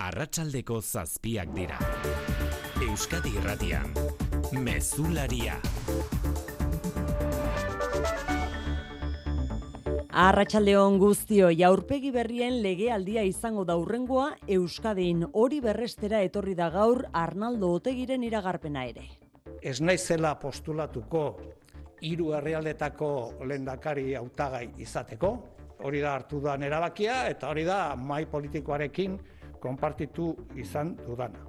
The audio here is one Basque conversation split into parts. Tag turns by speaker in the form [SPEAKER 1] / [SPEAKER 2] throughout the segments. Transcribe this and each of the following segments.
[SPEAKER 1] arratsaldeko zazpiak dira. Euskadi irratian, mezularia.
[SPEAKER 2] Arratxaldeon guztio, jaurpegi berrien legealdia izango da urrengoa Euskadin hori berrestera etorri da gaur Arnaldo Otegiren iragarpena ere.
[SPEAKER 3] Ez naizela postulatuko hiru herrialdetako lehendakari hautagai izateko, hori da hartu da erabakia eta hori da mai politikoarekin konpartitu izan dudana.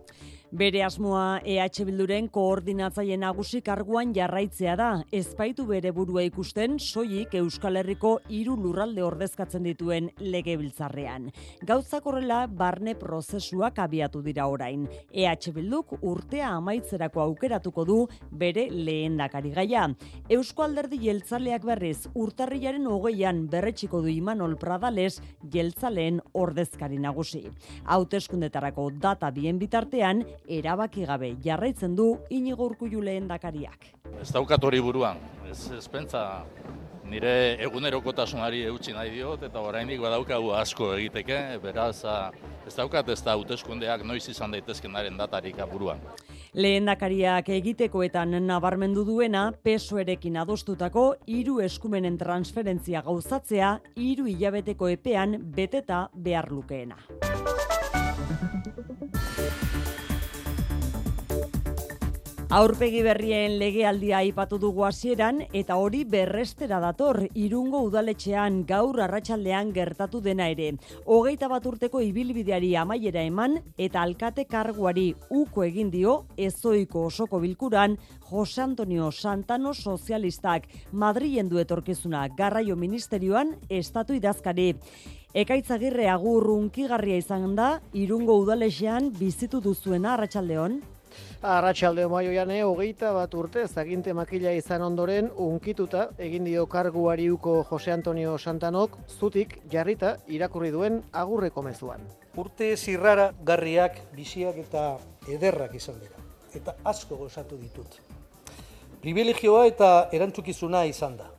[SPEAKER 2] Bere asmoa EH Bilduren koordinatzaile nagusi karguan jarraitzea da. Ezpaitu bere burua ikusten soilik Euskal Herriko hiru lurralde ordezkatzen dituen legebiltzarrean. Gauzak horrela barne prozesuak abiatu dira orain. EH Bilduk urtea amaitzerako aukeratuko du bere lehendakari gaia. Eusko Alderdi jeltzaleak berriz urtarrilaren hogeian berretxiko du Imanol Pradales jeltzaleen ordezkari nagusi. Hauteskundetarako data bien bitartean erabaki gabe jarraitzen du Inigo Urkullu lehendakariak.
[SPEAKER 4] Ez daukat hori buruan, ez, ez pentsa nire egunerokotasunari eutxi nahi diot eta oraindik badaukagu asko egiteke, beraz ez daukat ez da hauteskundeak noiz izan daitezkenaren datarik buruan.
[SPEAKER 2] Lehendakariak egitekoetan nabarmendu duena pesoerekin adostutako hiru eskumenen transferentzia gauzatzea hiru hilabeteko epean beteta behar lukeena. Aurpegi berrien legealdia aipatu dugu hasieran eta hori berrestera dator irungo udaletxean gaur arratsaldean gertatu dena ere. Hogeita bat urteko ibilbideari amaiera eman eta alkate karguari uko egin dio ezoiko osoko bilkuran Jose Antonio Santano sozialistak Madrilen du etorkizuna garraio ministerioan estatu idazkari. Ekaitzagirre agur unkigarria izan da irungo udaletxean bizitu duzuena arratsaldeon.
[SPEAKER 5] Arratxalde maioian hogeita bat urte zaginte makila izan ondoren unkituta egin dio karguari uko Jose Antonio Santanok zutik jarrita irakurri duen agurreko mezuan.
[SPEAKER 6] Urte zirrara garriak, biziak eta ederrak izan dira. Eta asko gozatu ditut. Privilegioa eta erantzukizuna izan da.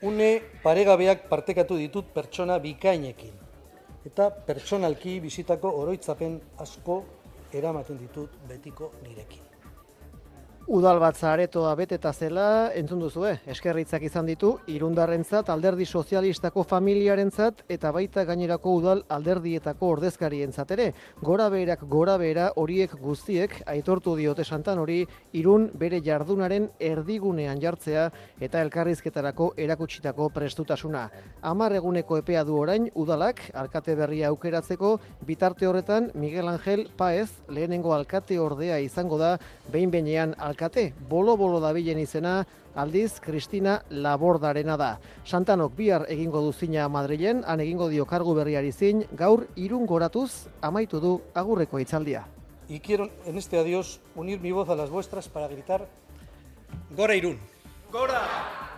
[SPEAKER 6] Une paregabeak partekatu ditut pertsona bikainekin. Eta pertsonalki bizitako oroitzapen asko eramaten ditut betiko nirekin.
[SPEAKER 5] Udal batza aretoa beteta zela, entzun duzue, eskerritzak izan ditu, irundarrentzat, alderdi sozialistako familiarentzat eta baita gainerako udal alderdietako ordezkarientzat ere. Gora beherak gora behera horiek guztiek aitortu diote santan hori irun bere jardunaren erdigunean jartzea eta elkarrizketarako erakutsitako prestutasuna. Amar eguneko epea du orain udalak, alkate berria aukeratzeko, bitarte horretan Miguel Angel Paez lehenengo alkate ordea izango da, behin behinean alkate, bolo-bolo dabilen izena, aldiz Kristina Labordarena da. Santanok bihar egingo du zina Madrilen, han egingo dio kargu berriari zin, gaur irun goratuz amaitu du agurreko itzaldia.
[SPEAKER 6] Y quiero en este adiós unir mi voz a las vuestras para gritar Gora Irún. Gora!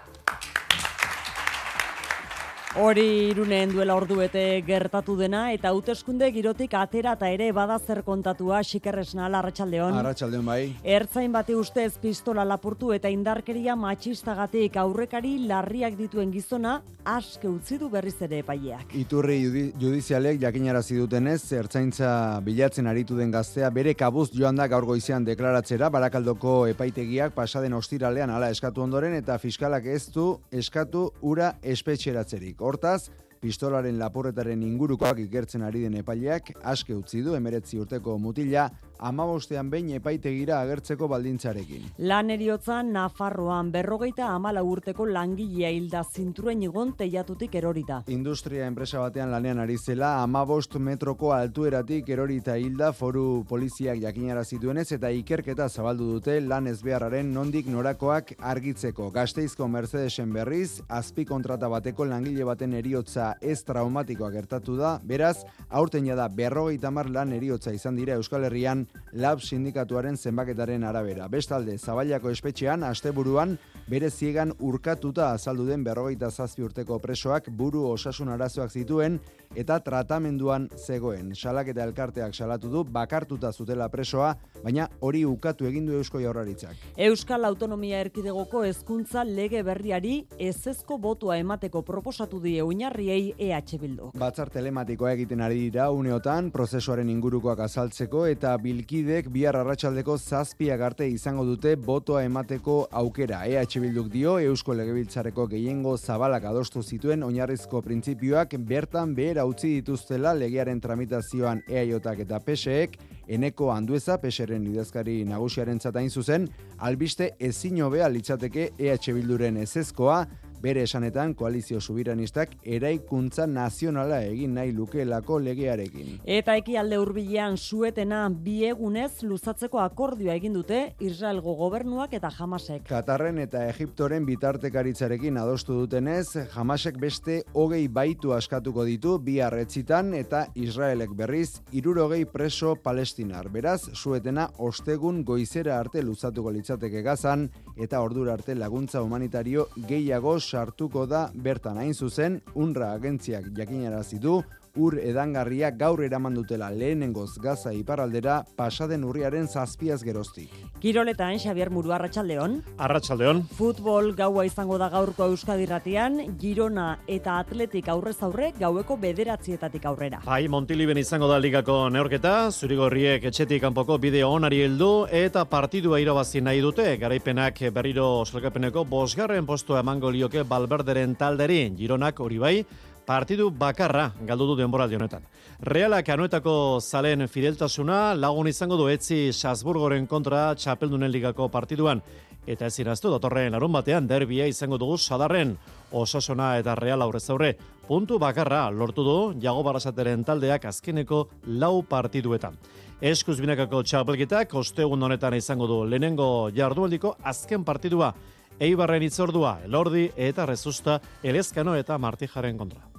[SPEAKER 2] Hori irunen duela orduete gertatu dena eta hauteskunde girotik atera eta ere bada zer kontatua xikerresna larratsaldeon.
[SPEAKER 7] Arratsaldeon bai.
[SPEAKER 2] Ertzain bate ustez pistola lapurtu eta indarkeria matxistagatik aurrekari larriak dituen gizona aske utzi du berriz ere epaileak.
[SPEAKER 7] Iturri judizialek jakinarazi dutenez, ertzaintza bilatzen aritu den gaztea bere kabuz joan da gaur goizean deklaratzera barakaldoko epaitegiak pasaden ostiralean hala eskatu ondoren eta fiskalak ez du eskatu ura espetxeratzerik. Hortaz, pistolaren lapurretaren ingurukoak ikertzen ari den epaileak aske utzi du emeretzi urteko mutila amabostean behin epaitegira agertzeko baldintzarekin.
[SPEAKER 2] Lan eriotza Nafarroan berrogeita amala urteko langilea hilda zintruen igon teiatutik erorita.
[SPEAKER 7] Industria enpresa batean lanean ari zela amabost metroko altueratik erorita hilda foru poliziak jakinara zituenez eta ikerketa zabaldu dute lan ezbeharraren nondik norakoak argitzeko. Gasteizko Mercedesen berriz, azpi kontrata bateko langile baten eriotza ez traumatikoa gertatu da, beraz, aurten da berrogeita mar lan eriotza izan dira Euskal Herrian lab sindikatuaren zenbaketaren arabera. Bestalde, Zabailako espetxean, asteburuan bere ziegan urkatuta azaldu den berrogeita zazpi urteko presoak buru osasun arazoak zituen eta tratamenduan zegoen. Salak eta elkarteak salatu du bakartuta zutela presoa, baina hori ukatu egin du Eusko Jaurlaritzak.
[SPEAKER 2] Euskal Autonomia Erkidegoko hezkuntza lege berriari ezezko botua emateko proposatu die oinarriei EH Bildu.
[SPEAKER 7] Batzar telematikoa egiten ari dira uneotan prozesuaren ingurukoak azaltzeko eta bilkidek bihar arratsaldeko zazpiak arte izango dute botoa emateko aukera. EH Bilduk dio Eusko Legebiltzareko gehiengo zabalak adostu zituen oinarrizko printzipioak bertan behera utzi dituztela legearen tramitazioan EAJak eta PSEek eneko handueza PSEren idazkari nagusiaren zatain zuzen, albiste ezin hobea litzateke EH Bilduren ezezkoa, bere esanetan koalizio subiranistak eraikuntza nazionala egin nahi lukeelako legearekin.
[SPEAKER 2] Eta ekialde hurbilean suetena biegunez luzatzeko akordioa egin dute Israelgo gobernuak eta Hamasek.
[SPEAKER 7] Katarren eta Egiptoren bitartekaritzarekin adostu dutenez, Hamasek beste hogei baitu askatuko ditu bi arretzitan eta Israelek berriz irurogei preso palestinar. Beraz, suetena ostegun goizera arte luzatuko litzateke gazan eta ordura arte laguntza humanitario gehiago sartuko da bertan. Hain zuzen, unra agentziak jakinarazi du ur edangarria gaur eraman dutela lehenengoz gaza iparraldera pasaden urriaren zazpiaz geroztik.
[SPEAKER 2] Kiroletan, Xavier Muru, Arratxaldeon.
[SPEAKER 8] Arratxaldeon.
[SPEAKER 2] Futbol gaua izango da gaurko Euskadirratian, Girona eta Atletik aurrez aurre gaueko bederatzietatik aurrera.
[SPEAKER 8] Bai, Montiliben izango da ligako neorketa, zurigorriek etxetik kanpoko bideo onari heldu eta partidua irabazi nahi dute, garaipenak berriro osalkapeneko bosgarren postua emango lioke balberderen talderi, Gironak hori bai, partidu bakarra galdu du denboraldi honetan. Realak anuetako zalen fideltasuna lagun izango du etzi Salzburgoren kontra txapeldunen ligako partiduan. Eta ez iraztu, datorren larun batean derbia izango dugu sadarren osasona eta real aurre. Puntu bakarra lortu du jago barasateren taldeak azkeneko lau partiduetan. Eskuz binakako txapelketak ostegun honetan izango du lehenengo jardualdiko azken partidua. Eibarren itzordua, Elordi eta Rezusta, Elezkano eta Martijaren kontra.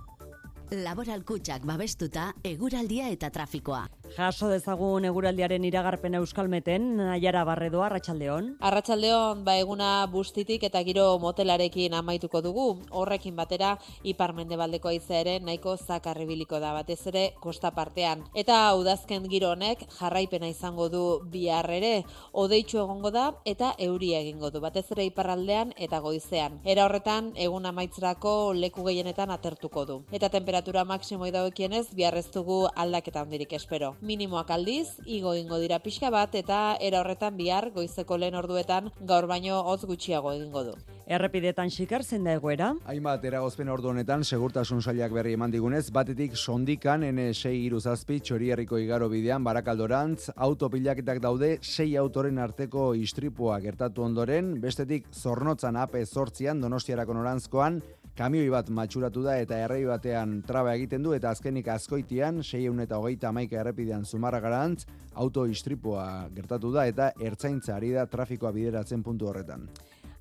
[SPEAKER 9] Laboral kutsak babestuta, eguraldia eta trafikoa.
[SPEAKER 2] Jaso dezagun eguraldiaren iragarpena euskalmeten, Naiara Barredo, Arratxaldeon.
[SPEAKER 10] Arratxaldeon, ba eguna bustitik eta giro motelarekin amaituko dugu. Horrekin batera, iparmende baldeko ere nahiko zakarribiliko da batez ere kosta partean. Eta udazken giro honek jarraipena izango du bihar ere, odeitzu egongo da eta euria egingo du batez ere iparraldean eta goizean. Era horretan, egun amaitzrako leku gehienetan atertuko du. Eta temperatura maksimoi daukienez, biharrez dugu aldaketa handirik espero. Minimoak aldiz, igo ingo dira pixka bat eta era horretan bihar goizeko lehen orduetan gaur baino hotz gutxiago egingo du.
[SPEAKER 2] Errepidetan xikar zen da egoera?
[SPEAKER 7] Hainbat eragozpen ordu honetan segurtasun sailak berri eman digunez, batetik sondikan N6 iruzazpi txorierriko igaro bidean barakaldorantz, autopilaketak daude sei autoren arteko istripua gertatu ondoren, bestetik zornotzan ape zortzian donostiarako norantzkoan, kamioi bat matxuratu da eta errei batean traba egiten du eta azkenik azkoitian, 6 eta hogeita amaika errepidean zumarra garantz, auto istripua gertatu da eta ertzaintza ari da trafikoa bideratzen puntu horretan.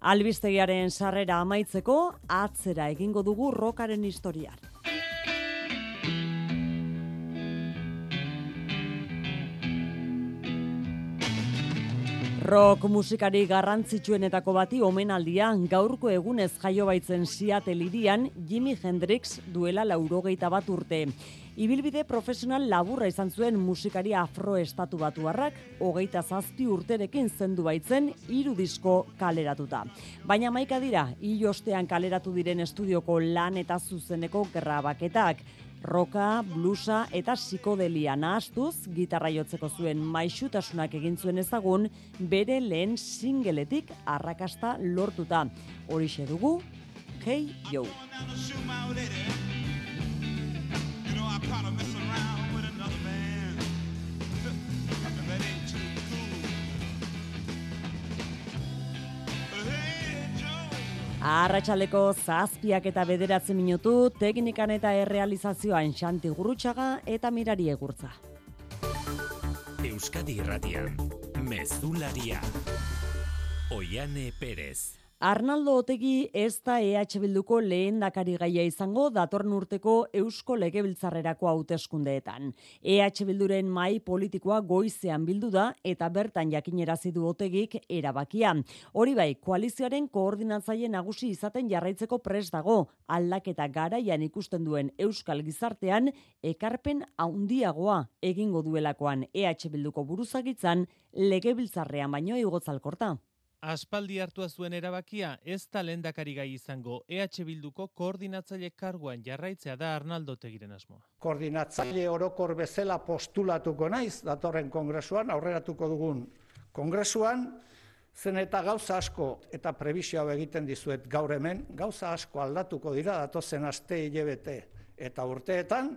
[SPEAKER 2] Albistegiaren sarrera amaitzeko, atzera egingo dugu rokaren historian. Rock musikari garrantzitsuenetako bati omenaldia gaurko egunez jaio baitzen Seattle irian Jimi Hendrix duela laurogeita bat urte. Ibilbide profesional laburra izan zuen musikari afroestatu batuarrak, hogeita zazpi urterekin zendu baitzen hiru disko kaleratuta. Baina maika dira, hilostean kaleratu diren estudioko lan eta zuzeneko grabaketak, roka, blusa eta psikodelia nahastuz gitarra jotzeko zuen maixutasunak egin zuen ezagun bere lehen singeletik arrakasta lortuta. Horixe dugu, Hey Yo. Arratxaleko zazpiak eta bederatzen minutu, teknikan eta errealizazioan xanti gurutxaga eta mirari egurtza.
[SPEAKER 1] Euskadi Irratian, Mezularia. Oiane Perez.
[SPEAKER 2] Arnaldo Otegi ez da EH Bilduko lehen dakari gaia izango datorn urteko Eusko Legebiltzarrerako hauteskundeetan. EH Bilduren mai politikoa goizean bildu da eta bertan jakinerazi du Otegik erabakia. Hori bai, koalizioaren koordinatzaile nagusi izaten jarraitzeko pres dago, aldaketa garaian ikusten duen Euskal Gizartean ekarpen handiagoa egingo duelakoan EH Bilduko buruzagitzan legebiltzarrean baino igotzalkorta.
[SPEAKER 11] Aspaldi hartua zuen erabakia ez da lendakari gai izango EH Bilduko koordinatzaile karguan jarraitzea da Arnaldo Tegiren asmoa.
[SPEAKER 3] Koordinatzaile orokor bezala postulatuko naiz datorren kongresuan, aurreratuko dugun kongresuan, zen eta gauza asko eta prebizio egiten dizuet gaur hemen, gauza asko aldatuko dira datozen aste hilebete eta urteetan,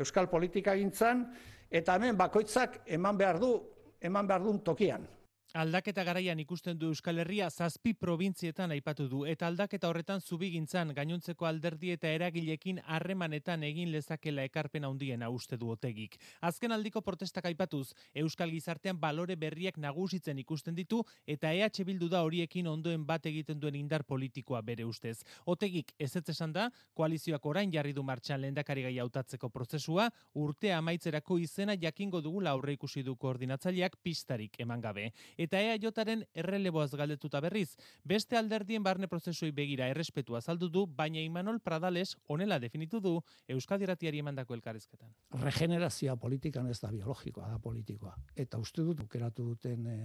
[SPEAKER 3] Euskal politika gintzan, eta hemen bakoitzak eman behar du, eman behar duen tokian.
[SPEAKER 11] Aldaketa garaian ikusten du Euskal Herria zazpi probintzietan aipatu du eta aldaketa horretan zubigintzan gainontzeko alderdi eta eragilekin harremanetan egin lezakela ekarpen handiena uste du otegik. Azken aldiko protestak aipatuz, Euskal Gizartean balore berriak nagusitzen ikusten ditu eta EH Bildu da horiekin ondoen bat egiten duen indar politikoa bere ustez. Otegik ez ez esan da, koalizioak orain jarri du martxan lehendakari gai hautatzeko prozesua, urtea amaitzerako izena jakingo dugula aurre ikusi du koordinatzaileak pistarik eman gabe eta EAJaren erreleboaz galdetuta berriz. Beste alderdien barne prozesuei begira errespetu azaldu du, baina Imanol Pradales onela definitu du Euskadi Ratiari emandako elkarrizketan.
[SPEAKER 3] Regenerazioa politikan ez da biologikoa, da politikoa. Eta uste dut, ukeratu duten e,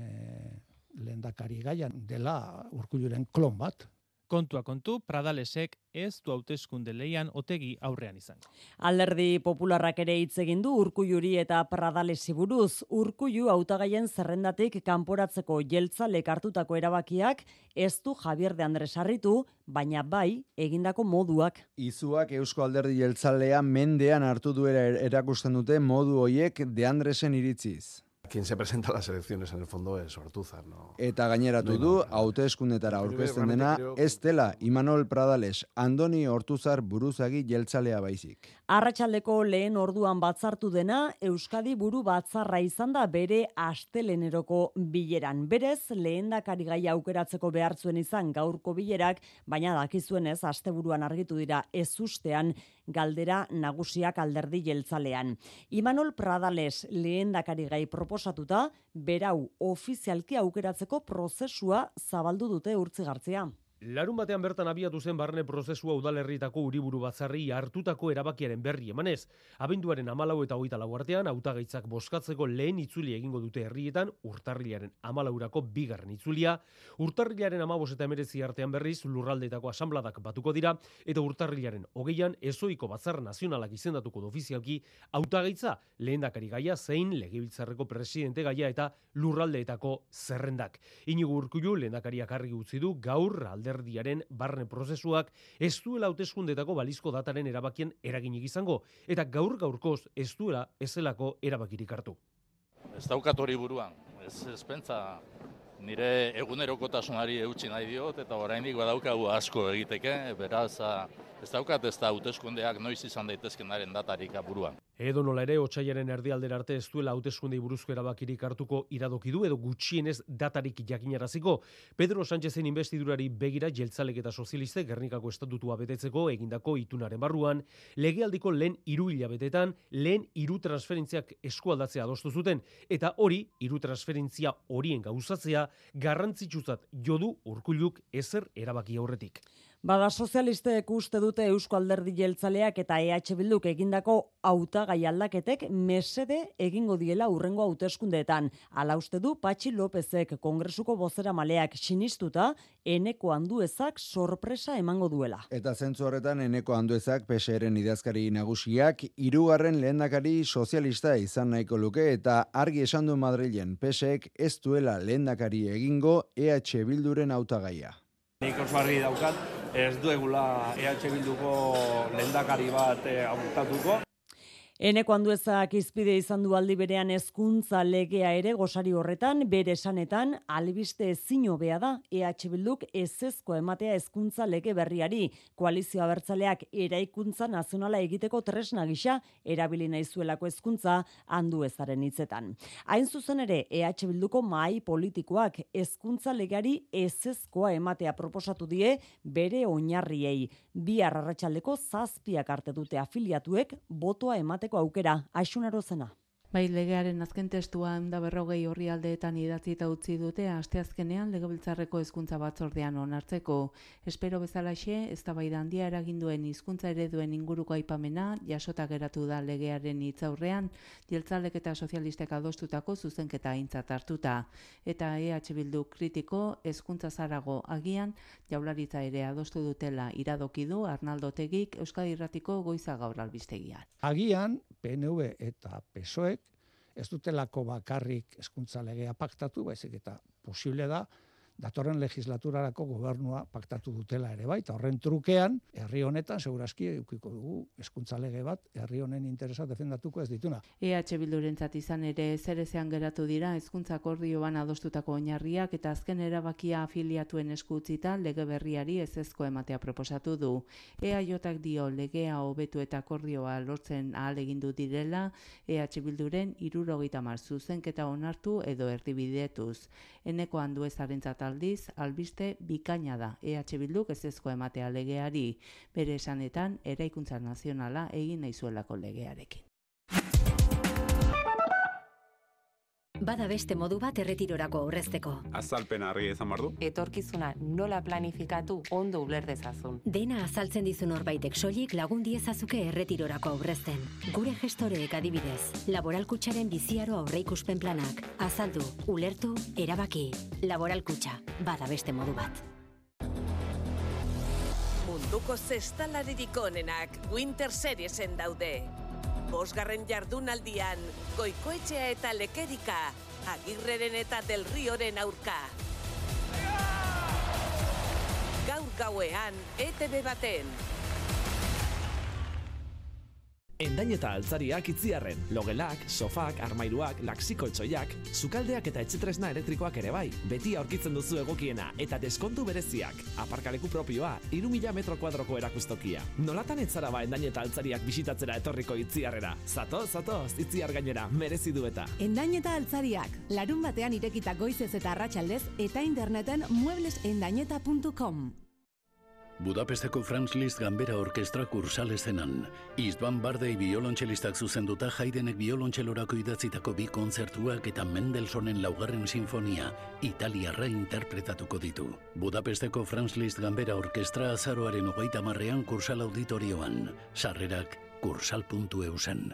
[SPEAKER 3] lehendakari gaian dela urkulluren klon bat,
[SPEAKER 11] Kontua kontu, Pradalesek ez du hauteskunde leian otegi aurrean izango.
[SPEAKER 2] Alderdi popularrak ere hitz egin du Urkulluri eta Pradalesi buruz. Urkullu hautagaien zerrendatik kanporatzeko jeltzalek hartutako erabakiak ez du Javier de Andres harritu, baina bai egindako moduak.
[SPEAKER 12] Izuak Eusko Alderdi jeltzalea mendean hartu duera er-, erakusten dute modu hoiek de Andresen iritziz.
[SPEAKER 9] Quien se presenta a las elecciones en el fondo es Ortuzar, no.
[SPEAKER 12] Eta gaineratu du hauteskundetara aurkezten dena ez dela Imanol Pradales, Andoni Ortuzar buruzagi jeltzalea baizik.
[SPEAKER 2] Arratsaldeko lehen orduan batzartu dena Euskadi buru batzarra izan da bere asteleneroko bileran. Berez lehendakari gaia aukeratzeko behartzuen izan gaurko bilerak, baina dakizuenez asteburuan argitu dira ezustean galdera nagusiak alderdi jeltzalean. Imanol Pradales lehendakari gai proposatuta, berau ofizialki aukeratzeko prozesua zabaldu dute urtzigartzea.
[SPEAKER 13] Larun batean bertan abiatu zen barne prozesua udalerritako uriburu batzarri hartutako erabakiaren berri emanez. Abenduaren amalau eta hogeita lau artean, autagaitzak boskatzeko lehen itzuli egingo dute herrietan, urtarrilaren amalaurako bigarren itzulia. Urtarrilaren amabos eta emerezi artean berriz, lurraldeetako asambladak batuko dira, eta urtarrilaren hogeian, ezoiko batzar nazionalak izendatuko du ofizialki, autagaitza lehen dakari gaia zein legibiltzarreko presidente gaia eta lurraldeetako zerrendak. Inigo urkulu lehen dakariak argi utzi du gaur alder alderdiaren barne prozesuak ez duela hauteskundetako balizko dataren erabakien eraginik izango eta gaur gaurkoz ez duela ezelako erabakirik hartu.
[SPEAKER 4] Ez daukat hori buruan, ez, pentsa nire egunerokotasunari eutxi nahi diot eta oraindik badaukagu asko egiteke, beraz ez daukat ez da hauteskundeak noiz izan daitezkenaren datarik buruan.
[SPEAKER 13] Edo nola ere, otxaiaren erdialdera arte ez duela hauteskundei buruzko erabakirik hartuko iradoki du edo gutxienez datarik jakinaraziko. Pedro Sánchezen investidurari begira jeltzalek eta sozialiste Gernikako estatutua betetzeko egindako itunaren barruan, legealdiko lehen hiru hilabetetan lehen hiru transferentziak eskualdatzea adostu zuten eta hori hiru transferentzia horien gauzatzea garrantzitsuzat jodu urkulluk ezer erabaki aurretik.
[SPEAKER 2] Bada sozialistek uste dute Eusko Alderdi Jeltzaleak eta EH Bilduk egindako hautagai aldaketek mesede egingo diela urrengo hauteskundeetan. Hala uste du Patxi Lopezek kongresuko bozera maleak sinistuta eneko handuezak sorpresa emango duela.
[SPEAKER 12] Eta zentzu horretan eneko handuezak PSR-en idazkari nagusiak hirugarren lehendakari sozialista izan nahiko luke eta argi esan du Madrilen PSek ez duela lehendakari egingo EH Bilduren hautagaia.
[SPEAKER 14] Nik oso argi daukat, ez duegula EH Bilduko lendakari bat eh, hautatuko.
[SPEAKER 2] Eneko handuezak izpide izan du aldi berean hezkuntza legea ere gosari horretan, bere esanetan, albiste ezin hobea da, EH Bilduk ezezko ematea hezkuntza lege berriari, koalizio abertzaleak eraikuntza nazionala egiteko tresna gisa, erabili naizuelako hezkuntza handu ezaren hitzetan. Hain zuzen ere, EH Bilduko mai politikoak hezkuntza legari ezezkoa ematea proposatu die bere oinarriei. Bi arratsaleko zazpiak arte dute afiliatuek botoa emate izateko aukera, aixunaro zena.
[SPEAKER 15] Bai, legearen azken testua da berrogei horri aldeetan idatzita utzi dute, asteazkenean legebiltzarreko hezkuntza batzordean onartzeko. Espero bezalaxe, ez da bai handia eraginduen hizkuntza ereduen inguruko aipamena, jasota geratu da legearen hitzaurrean, jeltzalek eta sozialistek adostutako zuzenketa aintzat hartuta. Eta EH Bildu kritiko, hezkuntza zarago agian, jaularitza ere adostu dutela iradoki du Arnaldo Tegik Euskadi Irratiko goiza gaur albistegian.
[SPEAKER 3] Agian, PNV eta PSOEk ez dutelako bakarrik hezkuntza legea paktatu, baizik eta posible da datorren legislaturarako gobernua paktatu dutela ere bai, eta horren trukean, herri honetan, segurazki, eukiko dugu, eskuntza lege bat, herri honen interesa defendatuko ez dituna.
[SPEAKER 15] EH Bildurentzat izan ere zerezean geratu dira, hezkuntza akordioan adostutako oinarriak eta azken erabakia afiliatuen eskutzita lege berriari ez ezko ematea proposatu du. EAJak dio legea hobetu eta akordioa lortzen ahal egindu direla, EH Bilduren irurogeita mar zuzenketa onartu edo erdibidetuz. Eneko handu ezarentzat aldiz, albiste bikaina da EH Bilduk ez ezko ematea legeari, bere esanetan eraikuntza nazionala egin naizuelako legearekin.
[SPEAKER 16] Bada beste modu bat erretirorako aurrezteko.
[SPEAKER 17] Azalpen harri ezan bardu.
[SPEAKER 18] Etorkizuna nola planifikatu ondo uler dezazun.
[SPEAKER 16] Dena azaltzen dizun horbaitek soilik lagun diezazuke erretirorako aurrezten. Gure gestoreek adibidez, laboralkutsaren biziaro aurreikuspen planak. Azaldu, ulertu, erabaki. Laboralkutxa, bada beste modu bat.
[SPEAKER 19] Munduko zestalaririk onenak Winter Seriesen daude bosgarren jardunaldian, goikoetxea eta lekerika, agirreren eta del rioren aurka. Gaur gauean, ETV baten.
[SPEAKER 20] Endain eta altzariak itziarren, logelak, sofak, armairuak, laksiko etxoiak, sukaldeak eta etxetresna elektrikoak ere bai, beti aurkitzen duzu egokiena eta deskontu bereziak, aparkaleku propioa, irumila metro kuadroko erakustokia. Nolatan etzara ba endain eta altzariak bisitatzera etorriko itziarrera. Zato, zato, itziar gainera, merezi du eta.
[SPEAKER 21] Endain eta altzariak, larun batean irekita goizez eta arratsaldez eta interneten mueblesendaieta.com.
[SPEAKER 22] Budapesteko Franz Liszt Gambera Orkestra kursal ezenan. Istban Bardei biolontxelistak zuzenduta jaidenek biolontxelorako idatzitako bi kontzertuak eta Mendelsonen laugarren sinfonia italiarra interpretatuko ditu. Budapesteko Franz Liszt Gambera Orkestra azaroaren hogeita marrean kursal auditorioan. Sarrerak kursal.eusen.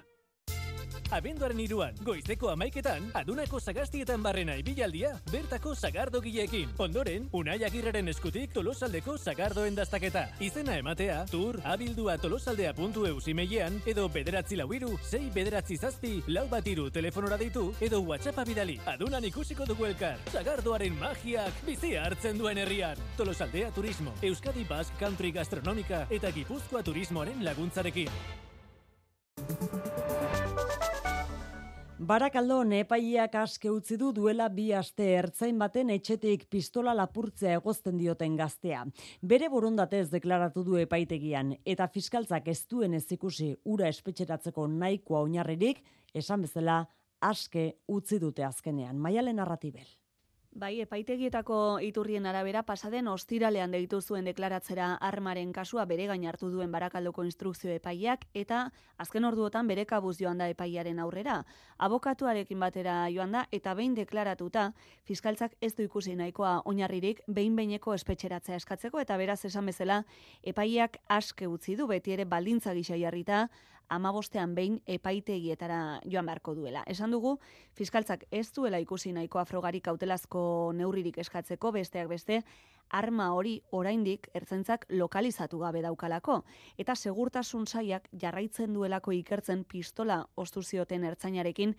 [SPEAKER 23] Abenduaren iruan, goizeko amaiketan, adunako sagastietan barrena ibilaldia, bertako zagardo gilekin. Ondoren, unai agirreren eskutik tolosaldeko zagardo endaztaketa. Izena ematea, tur, abildua tolosaldea puntu eusimeian, edo bederatzi lau iru, zei bederatzi zazpi, lau bat iru telefonora ditu, edo whatsappa bidali. Adunan ikusiko dugu elkar, zagardoaren magiak, bizi hartzen duen herrian. Tolosaldea turismo, Euskadi Basque Country Gastronomika eta Gipuzkoa turismoaren laguntzarekin.
[SPEAKER 2] Barakaldo epaileak aske utzi du duela bi aste ertzain baten etxetik pistola lapurtzea egozten dioten gaztea. Bere borondatez deklaratu du epaitegian eta fiskaltzak ez duen ez ikusi ura espetxeratzeko nahikoa oinarririk, esan bezala aske utzi dute azkenean. Maialen narratibel.
[SPEAKER 24] Bai, epaitegietako iturrien arabera pasaden ostiralean deitu zuen deklaratzera armaren kasua bere gain hartu duen barakaldoko instrukzio epaiak eta azken orduotan bere kabuz joan da epaiaren aurrera. Abokatuarekin batera joan da eta behin deklaratuta fiskaltzak ez du ikusi nahikoa oinarririk behin behineko espetxeratzea eskatzeko eta beraz esan bezala epaiak aske utzi du beti ere baldintza gisa jarrita amabostean behin epaitegietara joan beharko duela. Esan dugu, fiskaltzak ez duela ikusi nahiko afrogarik kautelazko neurririk eskatzeko, besteak beste, arma hori oraindik ertzentzak lokalizatu gabe daukalako eta segurtasun saiak jarraitzen duelako ikertzen pistola ostu zioten ertzainarekin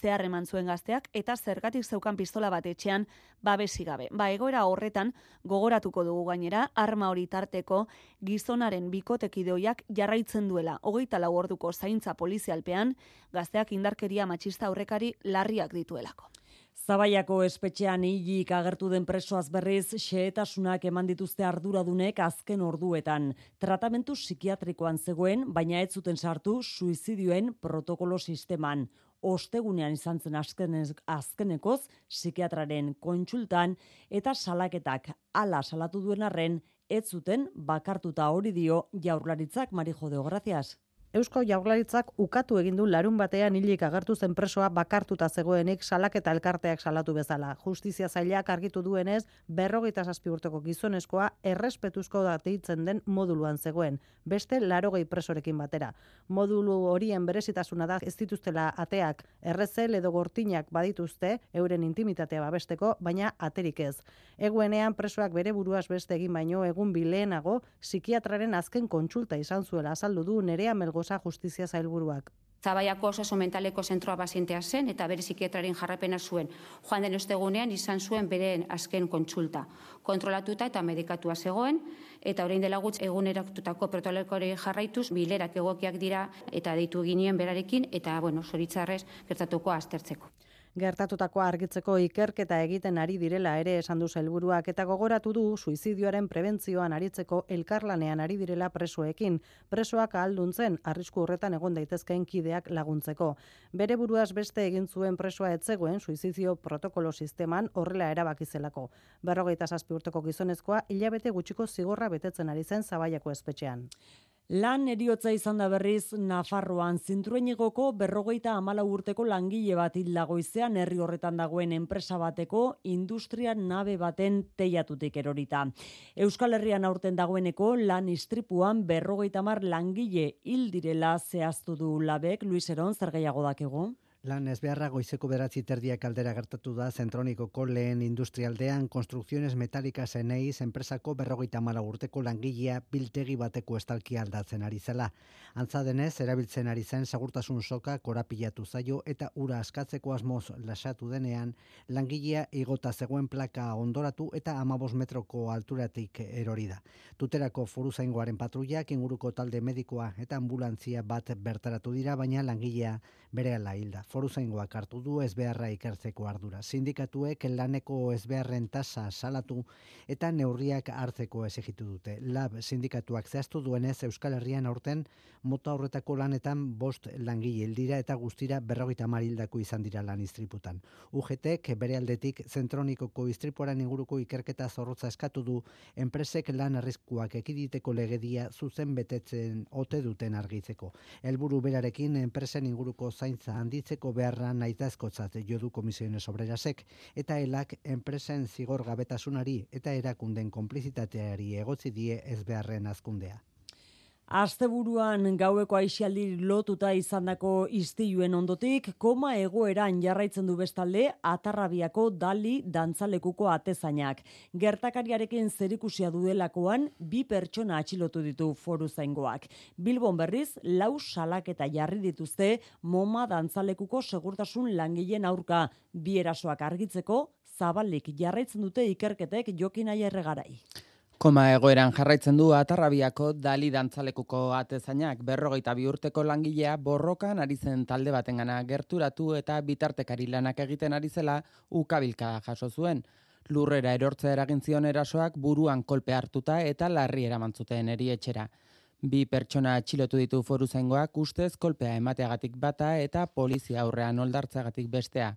[SPEAKER 24] zehar eman zuen gazteak eta zergatik zeukan pistola bat etxean babesi gabe. Ba, egoera horretan gogoratuko dugu gainera arma hori tarteko gizonaren bikotekideoiak jarraitzen duela. Hogeita lau orduko zaintza polizialpean gazteak indarkeria matxista aurrekari larriak dituelako.
[SPEAKER 2] Zabaiako espetxean hilik agertu den presoaz berriz, xehetasunak eman dituzte arduradunek azken orduetan. Tratamentu psikiatrikoan zegoen, baina ez zuten sartu suizidioen protokolo sisteman. Ostegunean izan zen azkenez, azkenekoz psikiatraren kontsultan eta salaketak ala salatu duen arren, ez zuten bakartuta hori dio jaurlaritzak, Marijo de Gracias.
[SPEAKER 25] Eusko Jaurlaritzak ukatu egin du larun batean hilik agertu zen presoa bakartuta zegoenik salaketa elkarteak salatu bezala. Justizia zailak argitu duenez, berrogeita zazpi urteko gizonezkoa errespetuzko dateitzen den moduluan zegoen, beste larogei presorekin batera. Modulu horien berezitasuna da ez dituztela ateak errezel edo gortinak badituzte euren intimitatea babesteko, baina aterik ez. Eguenean presoak bere buruaz beste egin baino egun bileenago psikiatraren azken kontsulta izan zuela azaldu du nerea melgo Zaragoza Justizia Zailburuak.
[SPEAKER 26] Zabaiako osaso mentaleko zentroa bazientea zen eta bere psikiatraren jarrapena zuen. Joan den ostegunean izan zuen bere azken kontsulta. Kontrolatuta eta medikatua zegoen eta orain dela gutz eguneratutako protokoloari jarraituz bilerak egokiak dira eta deitu ginien berarekin eta bueno, zoritzarrez gertatuko aztertzeko
[SPEAKER 25] gertatutakoa argitzeko ikerketa egiten ari direla ere esan du helburuak eta gogoratu du suizidioaren prebentzioan aritzeko elkarlanean ari direla presoekin. Presoak ahalduntzen arrisku horretan egon daitezkeen kideak laguntzeko. Bere buruaz beste egin zuen presoa etzegoen suizidio protokolo sisteman horrela erabakizelako. Berrogeita zazpi urteko gizonezkoa hilabete gutxiko zigorra betetzen ari zen zabaiako espetxean.
[SPEAKER 2] Lan eriotza izan da berriz Nafarroan zintruenigoko berrogeita amala urteko langile bat hilagoizean herri horretan dagoen enpresa bateko industria nabe baten teiatutik erorita. Euskal Herrian aurten dagoeneko lan istripuan berrogeita mar langile hil direla zehaztu du labek, Luis Eron, zer gehiago dakego?
[SPEAKER 27] Lan ez beharra goizeko beratzi terdiak aldera gertatu da zentronikoko lehen industrialdean konstrukziones metalika zeneiz enpresako berrogeita mala urteko langilea biltegi bateko estalki aldatzen ari zela. Antza denez, erabiltzen ari zen segurtasun soka korapilatu zaio eta ura askatzeko asmoz lasatu denean langilea igota zegoen plaka ondoratu eta amabos metroko alturatik erori da. Tuterako foru zaingoaren patrullak inguruko talde medikoa eta ambulantzia bat bertaratu dira, baina langilea bere ala hilda foru zaingoak hartu du ezbeharra ikertzeko ardura. Sindikatuek laneko ezbeharren tasa salatu eta neurriak hartzeko esegitu dute. Lab sindikatuak zehaztu duenez Euskal Herrian aurten mota horretako lanetan bost langile dira eta guztira berrogeita marildako izan dira lan istriputan. UGTek bere aldetik zentronikoko istripuaren inguruko ikerketa zorrotza eskatu du enpresek lan arriskuak ekiditeko legedia zuzen betetzen ote duten argitzeko. Helburu berarekin enpresen inguruko zaintza handitzeko egiteko beharra naitazkotzat jo du komisiones obrerasek eta elak enpresen zigor gabetasunari eta erakunden konplizitateari egotzi die ez beharren azkundea.
[SPEAKER 2] Asteburuan gaueko aixialdi lotuta izandako istiluen ondotik, koma egoeran jarraitzen du bestalde atarrabiako dali dantzalekuko atezainak. Gertakariarekin zerikusia duelakoan, bi pertsona atxilotu ditu foru zaingoak. Bilbon berriz, lau salak eta jarri dituzte moma dantzalekuko segurtasun langileen aurka bi erasoak argitzeko, zabalik jarraitzen dute ikerketek jokin erregarai.
[SPEAKER 17] Koma egoeran jarraitzen du atarrabiako dali dantzalekuko atezainak berrogeita bi urteko langilea borrokan ari zen talde batengana gerturatu eta bitartekari lanak egiten ari zela ukabilka jaso zuen. Lurrera erortzea eragin zion erasoak buruan kolpe hartuta eta larri eramantzuten erietxera. Bi pertsona atxilotu ditu foru zengoak ustez kolpea emateagatik bata eta polizia aurrean oldartzeagatik bestea.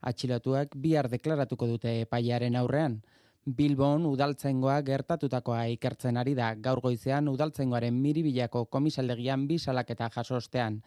[SPEAKER 17] Atxilotuak bihar deklaratuko dute epaiaren aurrean. Bilbon udaltzaingoa gertatutakoa ikertzen ari da gaur goizean udaltzaingoaren miribilako komisaldegian bi salaketa jaso ostean.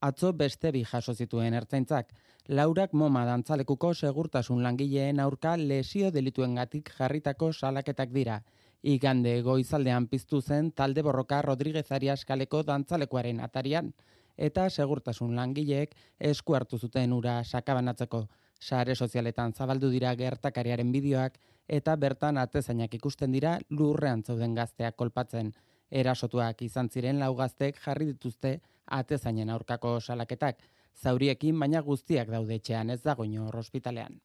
[SPEAKER 17] Atzo beste bi jaso zituen ertzaintzak. Laurak moma dantzalekuko segurtasun langileen aurka lesio delituengatik jarritako salaketak dira. Igande goizaldean piztu zen talde borroka Rodríguez Arias kaleko dantzalekuaren atarian eta segurtasun langileek esku hartu zuten ura sakabanatzeko. Sare sozialetan zabaldu dira gertakariaren bideoak eta bertan atezainak ikusten dira lurrean zauden gazteak kolpatzen. Erasotuak izan ziren lau gazteek jarri dituzte atezainen aurkako salaketak. Zauriekin baina guztiak daude etxean ez dago inor ospitalean.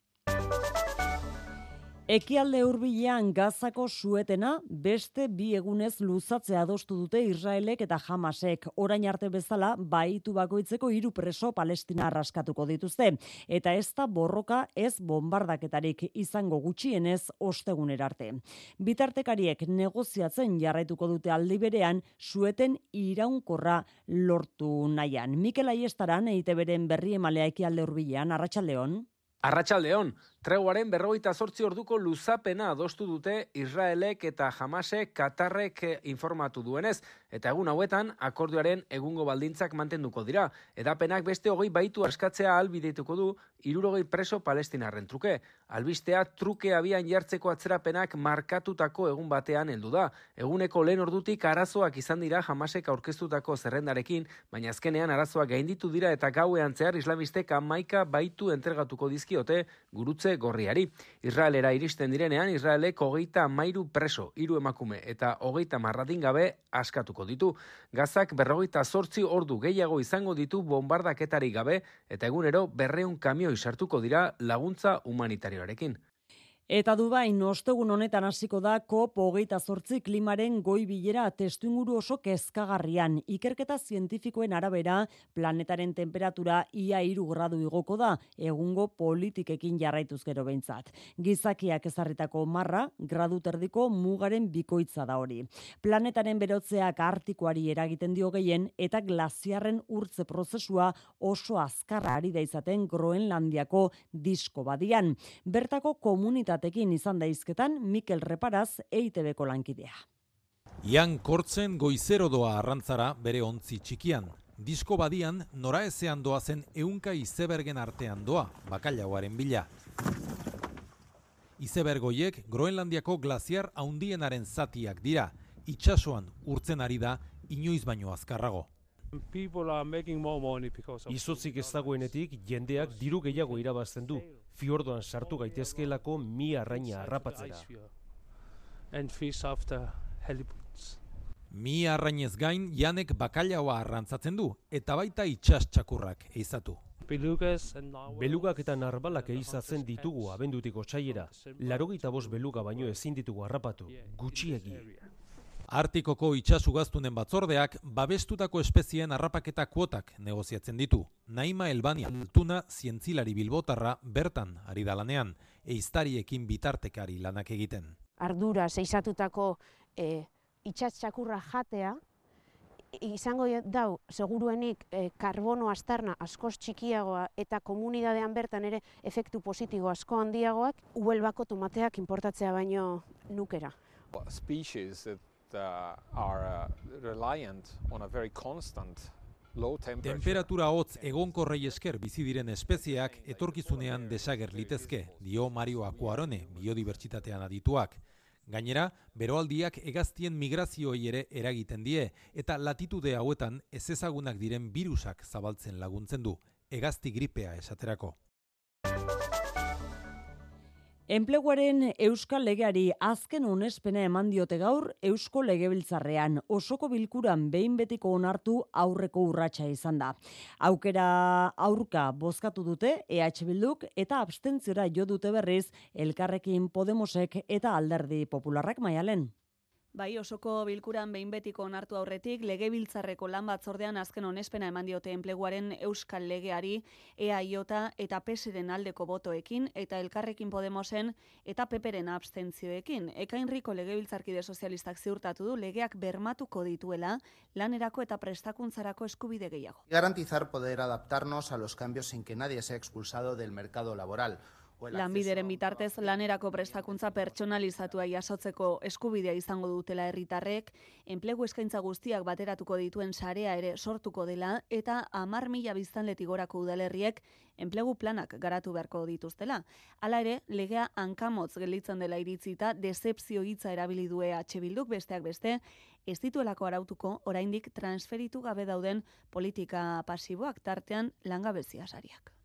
[SPEAKER 2] Ekialde hurbilean Gazako suetena beste bi egunez luzatzea adostu dute Israelek eta Hamasek. Orain arte bezala baitu bakoitzeko hiru preso Palestina arraskatuko dituzte eta ez da borroka ez bombardaketarik izango gutxienez ostegunera arte. Bitartekariek negoziatzen jarraituko dute aldi berean sueten iraunkorra lortu nahian. Mikel Aiestaran eite beren berri emalea ekialde hurbilean Arratsaldeon.
[SPEAKER 28] Arratsaldeon, treguaren berrogeita zortzi orduko luzapena adostu dute Israelek eta Hamasek Katarrek informatu duenez, eta egun hauetan akordioaren egungo baldintzak mantenduko dira. Edapenak beste hogei baitu askatzea albideituko du irurogei preso palestinarren truke. Albistea truke abian jartzeko atzerapenak markatutako egun batean heldu da. Eguneko lehen ordutik arazoak izan dira Hamasek aurkeztutako zerrendarekin, baina azkenean arazoak gainditu dira eta gauean zehar islamistek amaika baitu entregatuko dizkiote gurutze gorriari. Israelera iristen direnean, Israelek hogeita mairu preso, hiru emakume eta hogeita marradin gabe askatuko ditu. Gazak berrogeita zortzi ordu gehiago izango ditu bombardaketari gabe eta egunero berreun kamioi sartuko dira laguntza humanitarioarekin.
[SPEAKER 2] Eta Dubain ostegun honetan hasiko da COP hogeita zortzi klimaren goi bilera testuinguru oso kezkagarrian. Ikerketa zientifikoen arabera planetaren temperatura ia iru gradu igoko da, egungo politikekin jarraituz gero behintzat. Gizakiak ezarritako marra, gradu terdiko mugaren bikoitza da hori. Planetaren berotzeak artikoari eragiten dio gehien eta glaziarren urtze prozesua oso azkarra ari da izaten Groenlandiako disko badian. Bertako komunitate batekin izan daizketan Mikel Reparaz EITB-ko lankidea.
[SPEAKER 29] Ian kortzen goizero doa arrantzara bere ontzi txikian. Disko badian nora ezean doa zen eunka izebergen artean doa, bakailagoaren bila. Izebergoiek Groenlandiako glaziar haundienaren zatiak dira, itxasoan urtzen ari da inoiz baino azkarrago.
[SPEAKER 13] Izotzik ez dagoenetik jendeak diru gehiago irabazten du. Fiordoan sartu gaitezkeelako mi arraina harrapatzera.
[SPEAKER 29] Mi arrainez gain janek bakailaoa arrantzatzen du eta baita itsas txakurrak eizatu.
[SPEAKER 13] Belugak eta narbalak eizatzen ditugu abendutik otsaiera. Larogeita bost beluga baino ezin ditugu harrapatu. Gutxiegi.
[SPEAKER 29] Artikoko itsasugaztunen batzordeak babestutako espezien harrapaketa kuotak negoziatzen ditu. Naima Elbani altuna zientzilari bilbotarra bertan ari dalanean, eiztariekin bitartekari lanak egiten.
[SPEAKER 30] Ardura zeizatutako e, itxatxakurra jatea, izango dau, seguruenik e, karbono astarna askoz txikiagoa eta komunidadean bertan ere efektu positibo asko handiagoak, uelbako tomateak importatzea baino nukera.
[SPEAKER 31] Species that uh, are uh, reliant on a very constant.
[SPEAKER 29] Temperatura hotz egonkorrei esker bizi diren espezieak etorkizunean desager litezke, dio Mario Akuarone, biodibertsitatean adituak. Gainera, beroaldiak egaztien migrazioei ere eragiten die eta latitude hauetan ez ezagunak diren virusak zabaltzen laguntzen du, egazti gripea esaterako.
[SPEAKER 2] Enpleguaren Euskal Legeari azken onespena eman diote gaur Eusko Legebiltzarrean osoko bilkuran behin betiko onartu aurreko urratsa izan da. Aukera aurka bozkatu dute EH Bilduk eta abstentziora jo dute berriz Elkarrekin Podemosek eta Alderdi Popularrak maialen.
[SPEAKER 24] Bai, osoko bilkuran behin betiko onartu aurretik, legebiltzarreko lan batzordean azken onespena eman diote enpleguaren euskal legeari, EAIota eta PSren aldeko botoekin, eta elkarrekin Podemosen eta Peperen abstentzioekin. Ekainriko legebiltzarkide sozialistak ziurtatu du legeak bermatuko dituela lanerako eta prestakuntzarako eskubide gehiago.
[SPEAKER 32] Garantizar poder adaptarnos a los cambios sin que nadie sea expulsado del mercado laboral.
[SPEAKER 24] Lanbideren bitartez lanerako prestakuntza pertsonalizatua jasotzeko eskubidea izango dutela herritarrek, enplegu eskaintza guztiak bateratuko dituen sarea ere sortuko dela eta amar mila biztanletik gorako udalerriek enplegu planak garatu beharko dituztela. Hala ere, legea hankamotz gelitzen dela iritzita, decepzio hitza erabili due bilduk besteak beste, ez dituelako arautuko oraindik transferitu gabe dauden politika pasiboak tartean langabezia sariak.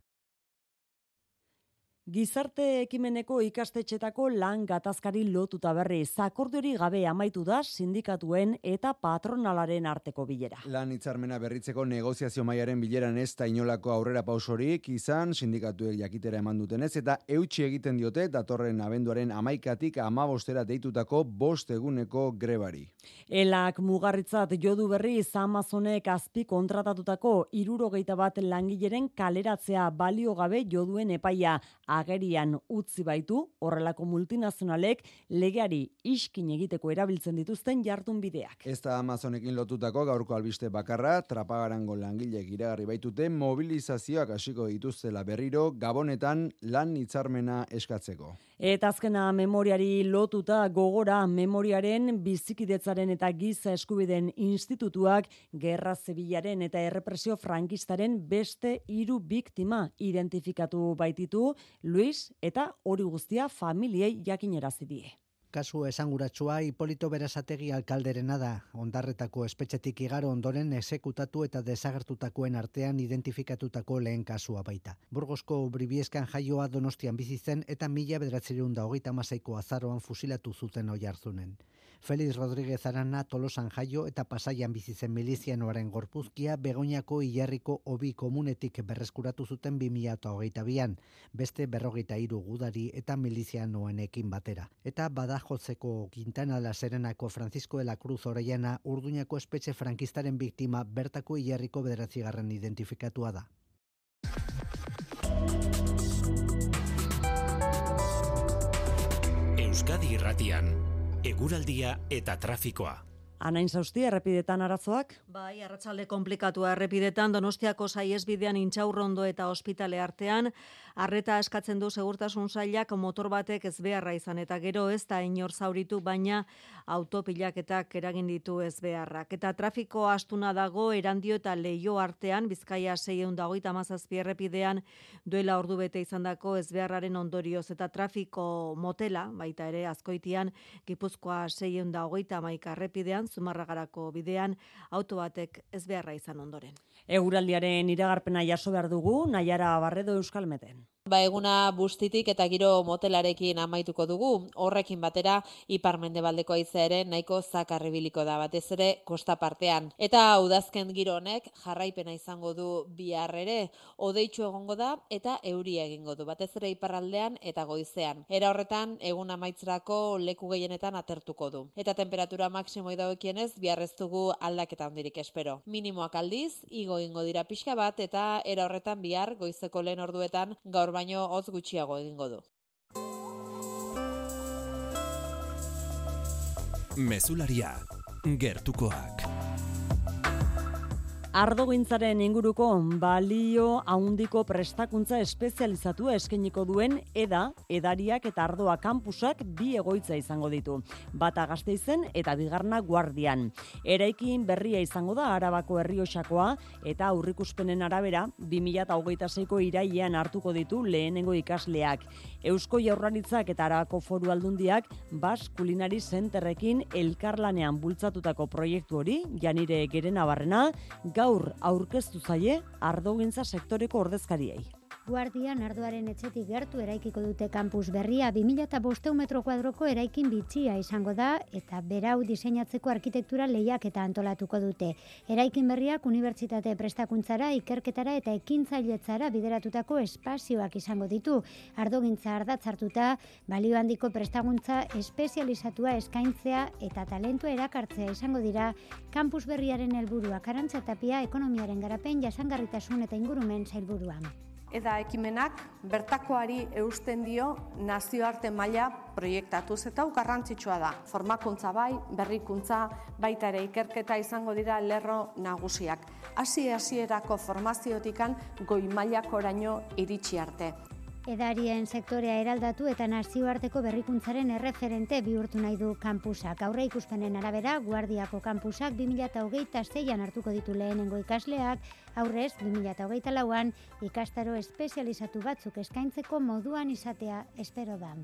[SPEAKER 2] Gizarte ekimeneko ikastetxetako lan gatazkari lotuta berri, zakordiori gabe amaitu da sindikatuen eta patronalaren arteko bilera.
[SPEAKER 7] Lan hitzarmena berritzeko negoziazio mailaren bileran ez da inolako aurrera pausorik izan sindikatuek jakitera eman dutenez eta eutxi egiten diote datorren abenduaren amaikatik amabostera deitutako bost eguneko grebari.
[SPEAKER 2] Elak mugarritzat jodu berri Amazonek azpi kontratatutako irurogeita bat langileren kaleratzea balio gabe joduen epaia agerian utzi baitu horrelako multinazionalek legeari iskin egiteko erabiltzen dituzten jardun bideak.
[SPEAKER 7] Ez da Amazonekin lotutako gaurko albiste bakarra, trapagarango langilek iragarri baitute mobilizazioak hasiko dituztela berriro gabonetan lan hitzarmena eskatzeko.
[SPEAKER 2] Eta azkena memoriari lotuta gogora memoriaren bizikidetzaren eta giza eskubiden institutuak gerra zebilaren eta errepresio frankistaren beste hiru biktima identifikatu baititu Luis eta hori guztia familiei jakinerazi die.
[SPEAKER 27] Kasu esanguratsua Hipolito Berasategi alkalderena da. Ondarretako espetxetik igaro ondoren esekutatu eta desagertutakoen artean identifikatutako lehen kasua baita. Burgosko Bribieskan jaioa Donostian bizi zen eta mila bederatzerun da hogeita maseiko azaroan fusilatu zuten oi hartzunen. Feliz Rodríguez Arana Tolosan jaio eta pasaian bizi zen milizianoaren gorpuzkia Begoñako Ilarriko obi komunetik berreskuratu zuten 2022an, beste berrogeita hiru gudari eta milizianoenekin batera. Eta badajotzeko Quintana la Serenako Francisco de la Cruz Orellana urduñako espetxe frankistaren biktima bertako Ilarriko bederatzigarren identifikatua da.
[SPEAKER 1] Euskadi Irratian eguraldia eta trafikoa.
[SPEAKER 2] Anain zauzti, errepidetan arazoak?
[SPEAKER 33] Bai, arratsalde komplikatua errepidetan, donostiako saiesbidean intxaurrondo eta ospitale artean, arreta eskatzen du segurtasun sailak motor batek ez beharra izan, eta gero ez da inor zauritu, baina autopilaketak eragin ditu ez beharrak. Eta trafiko astuna dago, erandio eta leio artean, bizkaia seieun dagoita mazazpi errepidean, duela ordu bete izan dako ez beharraren ondorioz, eta trafiko motela, baita ere, azkoitian, gipuzkoa seieun dagoita maika errepidean, zumarragarako bidean auto batek ez beharra izan ondoren.
[SPEAKER 2] Euraldiaren iragarpena jaso behar dugu, Naiara Barredo Euskalmeten. Yeah.
[SPEAKER 10] Ba eguna bustitik eta giro motelarekin amaituko dugu. Horrekin batera iparmendebaldeko haize ere nahiko zakarribiliko da batez ere kosta partean. Eta udazken giro honek jarraipena izango du bihar ere. Odeitzu egongo da eta euria egingo du batez ere iparraldean eta goizean. Era horretan egun amaitzerako leku gehienetan atertuko du. Eta temperatura maksimo idauekienez bihar ez dugu aldaketa handirik espero. Minimoak aldiz igo ingo dira pixka bat eta era horretan bihar goizeko lehen orduetan gaur baino hotz gutxiago egingo du.
[SPEAKER 1] Mesularia, gertukoak.
[SPEAKER 2] Ardogintzaren inguruko balio haundiko prestakuntza espezializatu eskeniko duen eda, edariak eta ardoa kampusak bi egoitza izango ditu. Bata gazteizen eta bigarna guardian. Eraikin berria izango da arabako herriosakoa eta aurrikuspenen arabera 2026ko irailean hartuko ditu lehenengo ikasleak. Eusko Jaurlaritzak eta Arabako Foru Aldundiak Bas Kulinari Centerrekin elkarlanean bultzatutako proiektu hori, Janire Gerenabarrena, gaur aurkeztu zaie ardogintza sektoreko ordezkariei.
[SPEAKER 34] Guardian ardoaren etxetik gertu eraikiko dute kampus berria 2500 metro kuadroko eraikin bitxia izango da eta berau diseinatzeko arkitektura lehiak eta antolatuko dute. Eraikin berriak unibertsitate prestakuntzara, ikerketara eta ekintzailetzara bideratutako espazioak izango ditu. Ardogintza ardatzartuta, balio handiko prestakuntza espezializatua eskaintzea eta talentua erakartzea izango dira kampus berriaren helburua karantzatapia ekonomiaren garapen jasangarritasun eta ingurumen zailburuan
[SPEAKER 29] eta ekimenak bertakoari eusten dio nazioarte maila proiektatuz eta garrantzitsua da. Formakuntza bai, berrikuntza, baita ere ikerketa izango dira lerro nagusiak. Hasi hasierako formaziotikan goi mailakoraino iritsi arte.
[SPEAKER 34] Edarien sektorea eraldatu eta nazioarteko berrikuntzaren erreferente bihurtu nahi du kampusak. Aurre ikuspenen arabera, Guardiako kampusak 2008an hartuko ditu lehenengo ikasleak, aurrez 2008 lauan ikastaro espezializatu batzuk eskaintzeko moduan izatea espero da.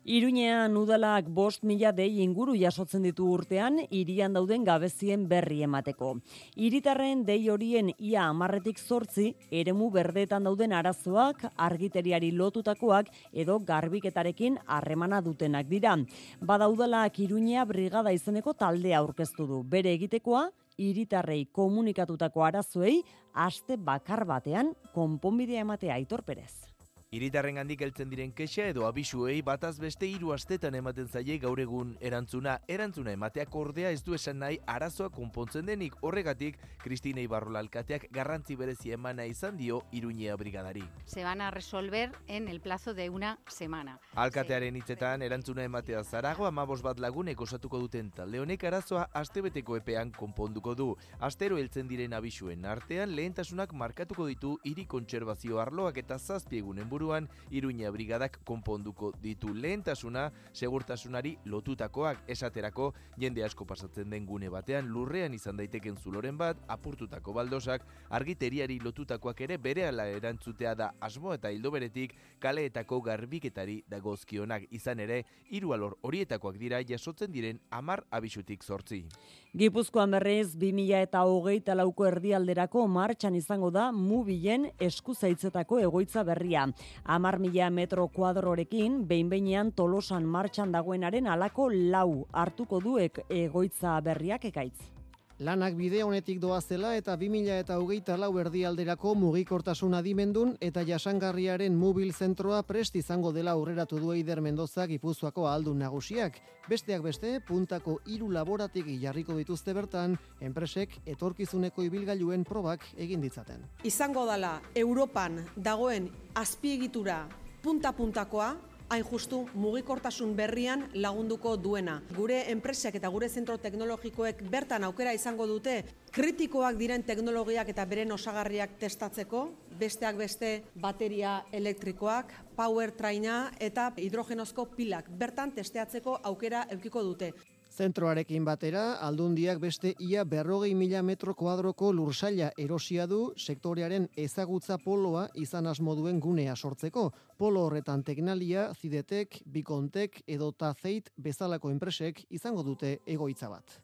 [SPEAKER 2] Iruñean udalak bost mila dei inguru jasotzen ditu urtean, irian dauden gabezien berri emateko. Iritarren dei horien ia amarretik zortzi, eremu berdeetan dauden arazoak, argiteriari lotutakoak edo garbiketarekin harremana dutenak dira. Bada udalak iruñea brigada izeneko taldea aurkeztu du. Bere egitekoa, iritarrei komunikatutako arazoei, aste bakar batean, konponbidea ematea aitor perez.
[SPEAKER 35] Iritarren handik heltzen diren kexa edo abisuei bataz beste hiru astetan ematen zaie gaur egun erantzuna. Erantzuna emateak ordea ez du esan nahi arazoa konpontzen denik horregatik Kristina Ibarrola alkateak garrantzi berezi emana izan dio Iruñea brigadari.
[SPEAKER 36] Se van a resolver en el plazo de una semana.
[SPEAKER 35] Alkatearen hitzetan erantzuna ematea zarago amabos bat lagunek osatuko duten talde honek arazoa astebeteko epean konponduko du. Astero heltzen diren abisuen artean lehentasunak markatuko ditu hiri kontserbazio arloak eta zazpiegunen buruan Iruña brigadak konponduko ditu. Lehentasuna segurtasunari lotutakoak esaterako jende asko pasatzen den gune batean lurrean izan daiteken zuloren bat apurtutako baldosak argiteriari lotutakoak ere berehala erantzutea da. Asmo eta hildo beretik kaleetako garbiketari dagozkionak. Izan ere hiru alor horietakoak dira jasotzen diren amar abisutik zortzi.
[SPEAKER 2] Gipuzkoan berrez, 2000 eta hogeita lauko erdialderako martxan izango da mubilen eskuzaitzetako egoitza berria. Amar mila metro kuadrorekin, behin tolosan martxan dagoenaren alako lau hartuko duek egoitza berriak ekaitz.
[SPEAKER 37] Lanak bide honetik doazela eta 2000 eta hogeita lau erdialderako mugikortasun adimendun eta jasangarriaren mobil zentroa prest izango dela aurreratu du Eider Mendoza Gipuzkoako aldun nagusiak. Besteak beste, puntako hiru laboratik jarriko dituzte bertan, enpresek etorkizuneko ibilgailuen probak egin ditzaten.
[SPEAKER 38] Izango dala Europan dagoen azpiegitura punta-puntakoa, hain justu mugikortasun berrian lagunduko duena. Gure enpresak eta gure zentro teknologikoek bertan aukera izango dute kritikoak diren teknologiak eta beren osagarriak testatzeko, besteak beste bateria elektrikoak, power traina eta hidrogenozko pilak bertan testeatzeko aukera eukiko dute.
[SPEAKER 37] Zentroarekin batera, aldundiak beste ia berrogei mila metro kuadroko lursaila erosia du sektorearen ezagutza poloa izan asmoduen gunea sortzeko. Polo horretan teknalia, zidetek, bikontek edo tazeit bezalako enpresek izango dute egoitza bat.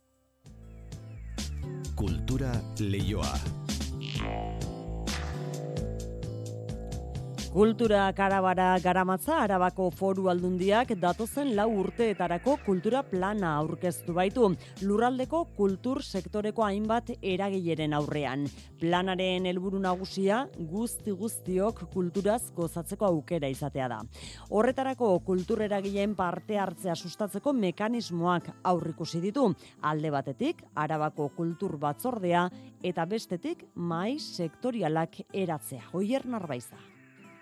[SPEAKER 39] Kultura leioa.
[SPEAKER 2] Kultura karabara garamatza arabako foru aldundiak datozen lau urteetarako kultura plana aurkeztu baitu. Lurraldeko kultur sektoreko hainbat eragileren aurrean. Planaren helburu nagusia guzti guztiok kulturaz gozatzeko aukera izatea da. Horretarako kultur eragileen parte hartzea sustatzeko mekanismoak aurrikusi ditu. Alde batetik, arabako kultur batzordea eta bestetik mai sektorialak eratzea. Oier narbaiza.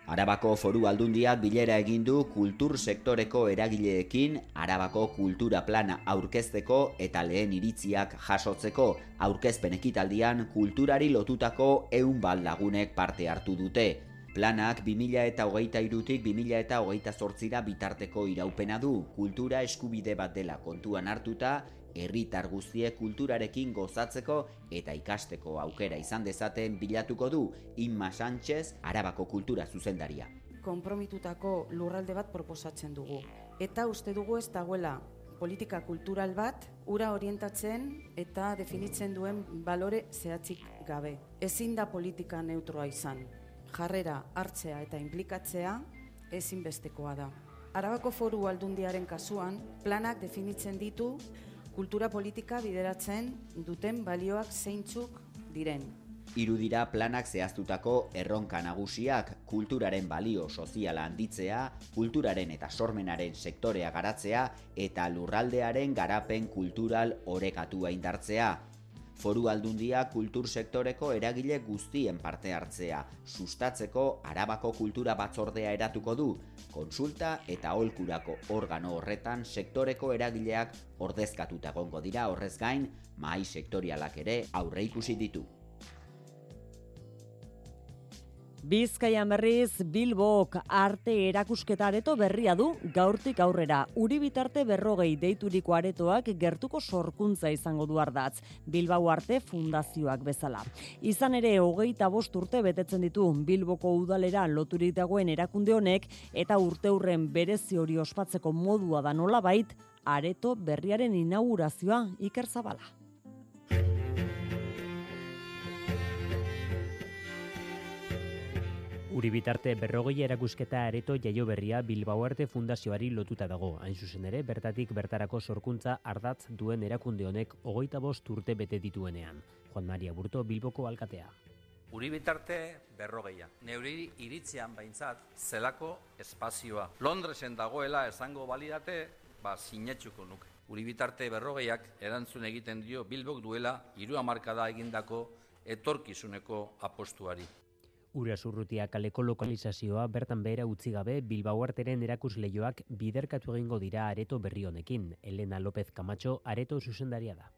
[SPEAKER 40] Arabako foru aldundiak bilera egin du kultur sektoreko eragileekin Arabako kultura plana aurkezteko eta lehen iritziak jasotzeko aurkezpen ekitaldian kulturari lotutako ehun bat lagunek parte hartu dute. Planak 2000 eta hogeita irutik 2000 eta hogeita zortzira bitarteko iraupena du, kultura eskubide bat dela kontuan hartuta herritar guztiek kulturarekin gozatzeko eta ikasteko aukera izan dezaten bilatuko du Inma Sánchez Arabako kultura zuzendaria.
[SPEAKER 41] Konpromitutako lurralde bat proposatzen dugu eta uste dugu ez dagoela politika kultural bat ura orientatzen eta definitzen duen balore zehatzik gabe. Ezin da politika neutroa izan. Jarrera hartzea eta inplikatzea ezinbestekoa da. Arabako foru aldundiaren kasuan, planak definitzen ditu kultura politika bideratzen duten balioak zeintzuk diren.
[SPEAKER 40] Irudira planak zehaztutako erronka nagusiak kulturaren balio soziala handitzea, kulturaren eta sormenaren sektorea garatzea eta lurraldearen garapen kultural orekatua indartzea, Foru aldundia kultur sektoreko eragile guztien parte hartzea, sustatzeko Arabako kultura batzordea eratuko du, konsulta eta holkurako organo horretan sektoreko eragileak ordezkatuta egongo dira. Horrez gain, mai sektorialak ere aurre ikusi ditu.
[SPEAKER 2] Bizkaian berriz Bilbok arte erakusketa areto berria du gaurtik aurrera. Uri bitarte berrogei deituriko aretoak gertuko sorkuntza izango du ardatz. Bilbao arte fundazioak bezala. Izan ere hogeita bost urte betetzen ditu Bilboko udalera loturik dagoen erakunde honek eta urte hurren berezi hori ospatzeko modua da nolabait areto berriaren inaugurazioa Iker Zabala.
[SPEAKER 42] Uri bitarte berrogei erakusketa areto jaio berria Bilbao Arte Fundazioari lotuta dago. Hain zuzen ere, bertatik bertarako sorkuntza ardatz duen erakunde honek hogeita bost urte bete dituenean. Juan Maria Burto Bilboko alkatea.
[SPEAKER 43] Uri bitarte berrogeia. Neuri iritzean baintzat zelako espazioa. Londresen dagoela esango balidate, ba sinetsuko nuke. Uri bitarte berrogeiak erantzun egiten dio Bilbok duela hiru hamarkada egindako etorkizuneko apostuari.
[SPEAKER 42] Ura zurrutia kaleko lokalizazioa bertan behera utzi gabe Bilbao arteren erakusleioak biderkatu egingo dira areto berri honekin. Elena López Camacho areto zuzendaria da.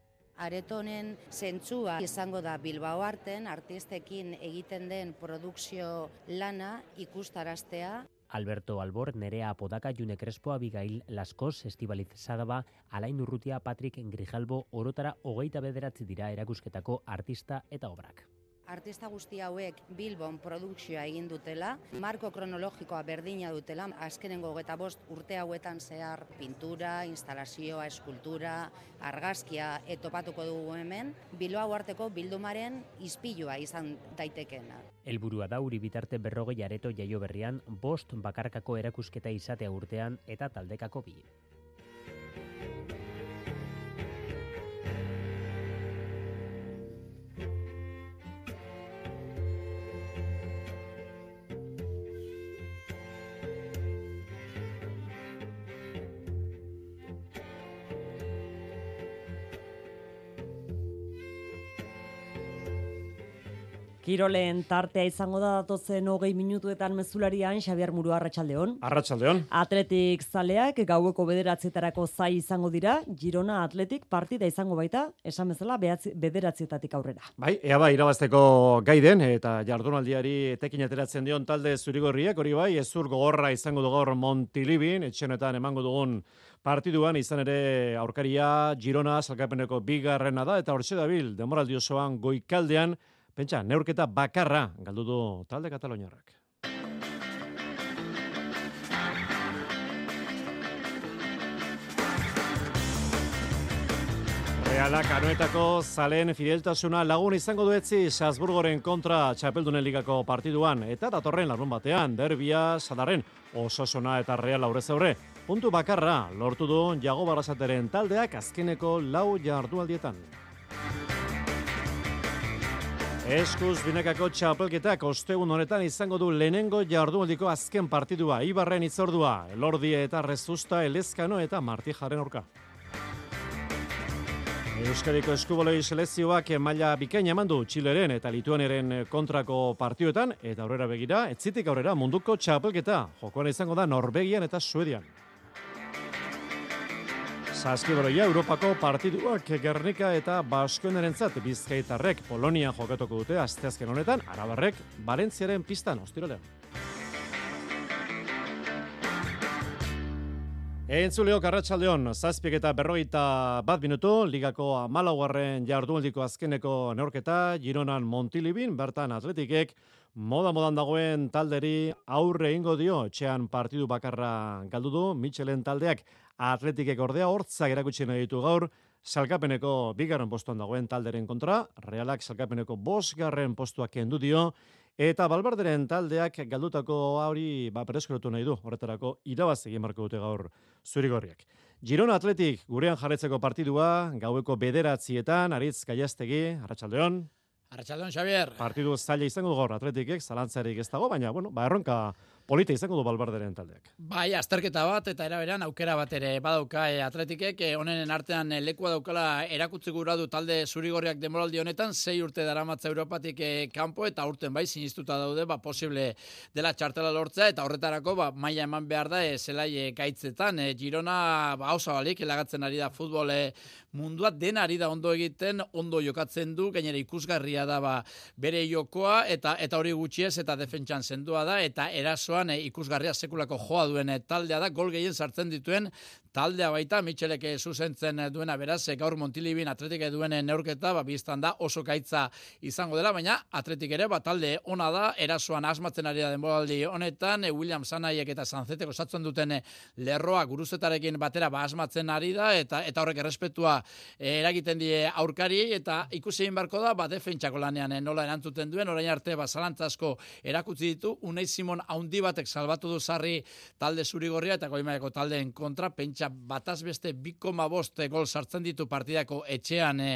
[SPEAKER 44] Aretonen zentzua izango da Bilbao arten artistekin egiten den produkzio lana ikustaraztea.
[SPEAKER 42] Alberto Albor, Nerea Apodaka, June Crespo, Abigail Laskos, Estibaliz Zadaba, Alain Urrutia, Patrick Grijalbo, orotara hogeita bederatzi dira erakusketako artista eta obrak.
[SPEAKER 44] Artista guzti hauek Bilbon produkzioa egin dutela, marko kronologikoa berdina dutela, azkenengo eta bost urte hauetan zehar pintura, instalazioa, eskultura, argazkia etopatuko dugu hemen, Bilbao arteko bildumaren izpilua izan daitekena.
[SPEAKER 42] Elburua da uri bitarte berrogei areto jaio berrian, bost bakarkako erakusketa izatea urtean eta taldekako bi.
[SPEAKER 2] Kiroleen tartea izango da datozen hogei minutuetan mezularian, Xabier Muru Arratxaldeon.
[SPEAKER 8] Arratxaldeon.
[SPEAKER 2] Atletik zaleak gaueko bederatzetarako zai izango dira, Girona Atletik partida izango baita, esan bezala bederatzietatik aurrera.
[SPEAKER 8] Bai, ea bai, irabazteko gaiden, eta jardunaldiari etekin ateratzen dion talde zurigorriak, hori bai, ezur gogorra izango du gaur Montilibin, etxenetan emango dugun partiduan, izan ere aurkaria Girona salkapeneko bigarrena da, eta hortxe dabil, demoraldi osoan goikaldean, Pentsa, neurketa bakarra galdu du talde Kataloniarrak. Realak anuetako zalen fideltasuna lagun izango duetzi Salzburgoren kontra txapeldunen ligako partiduan eta datorren larun batean derbia sadarren ososona eta real aurrez aurre. Puntu bakarra lortu du jago barrasateren taldeak azkeneko lau jardualdietan. Eskuz binakako txapelketak ostegun honetan izango du lehenengo jardunaldiko azken partidua, Ibarren itzordua, Elordia eta Rezusta, Elezkano eta Martijaren orka. Euskariko eskuboloi selezioak maila bikaina emandu Txileren eta Lituaneren kontrako partioetan, eta aurrera begira, etzitik aurrera munduko txapelketa, jokoan izango da Norvegian eta Suedian. Saskiboroia Europako partiduak Gernika eta Baskoenerentzat Bizkaitarrek Polonia jokatuko dute asteazken honetan, Arabarrek Valentziaren pistan ostirolean. Entzuleo Karratxaldeon, zazpiek eta berroita bat minutu, ligako amalaugarren jardualdiko azkeneko neorketa, Gironan Montilibin, bertan atletikek, moda-modan dagoen talderi aurre ingo dio, txean partidu bakarra galdu du, Michelen taldeak atletikek ordea hortzak erakutsi nahi ditu gaur, salkapeneko bigarren postuan dagoen talderen kontra, realak salkapeneko bosgarren postuak kendu dio, eta balbarderen taldeak galdutako hori ba, pereskorotu nahi du, horretarako irabaz egin marko dute gaur zurigorriak. Girona Atletik gurean jarretzeko partidua, gaueko bederatzietan, aritz gaiastegi, Arratxaldeon.
[SPEAKER 45] Arratxaldeon, Xavier.
[SPEAKER 8] Partidu zaila izango gaur atletikek, zalantzarik ez dago, baina, bueno, ba, erronka polita izango du balbarderen taldeak.
[SPEAKER 46] Bai, azterketa bat eta eraberan aukera bat ere badauka e, atletikek, e, honen artean e, lekua daukala erakutzi gura du talde zurigorriak demoraldi honetan, sei urte daramatza Europatik e, kanpo eta urten bai sinistuta daude, ba, posible dela txartela lortzea eta horretarako ba, maila eman behar da e, zelai e, gaitzetan. E, Girona ba, hausa balik, elagatzen ari da futbol mundua den ari da ondo egiten, ondo jokatzen du, gainera ikusgarria da ba, bere jokoa, eta eta hori gutxiez, eta defentsan sendua da, eta erasoan e, ikusgarria sekulako joa duen taldea da, gol gehien sartzen dituen taldea baita, Michelek zuzentzen duena beraz, e, gaur Montilibin atletik duen neurketa, ba, biztan da oso gaitza izango dela, baina atletik ere, ba, talde ona da, erasoan asmatzen ari da denboraldi honetan, e, William Sanaiek eta Sanzeteko satzen duten lerroa guruzetarekin batera ba, asmatzen ari da, eta eta horrek errespetua Eh, eragiten die aurkari eta ikusi egin barko da ba defentsako lanean eh, nola erantzuten duen orain arte ba zalantzasko erakutsi ditu Unai Simon haundi batek salbatu du sarri talde zurigorria eta goimaeko taldeen kontra pentsa bataz beste 2,5 gol sartzen ditu partidako etxean e,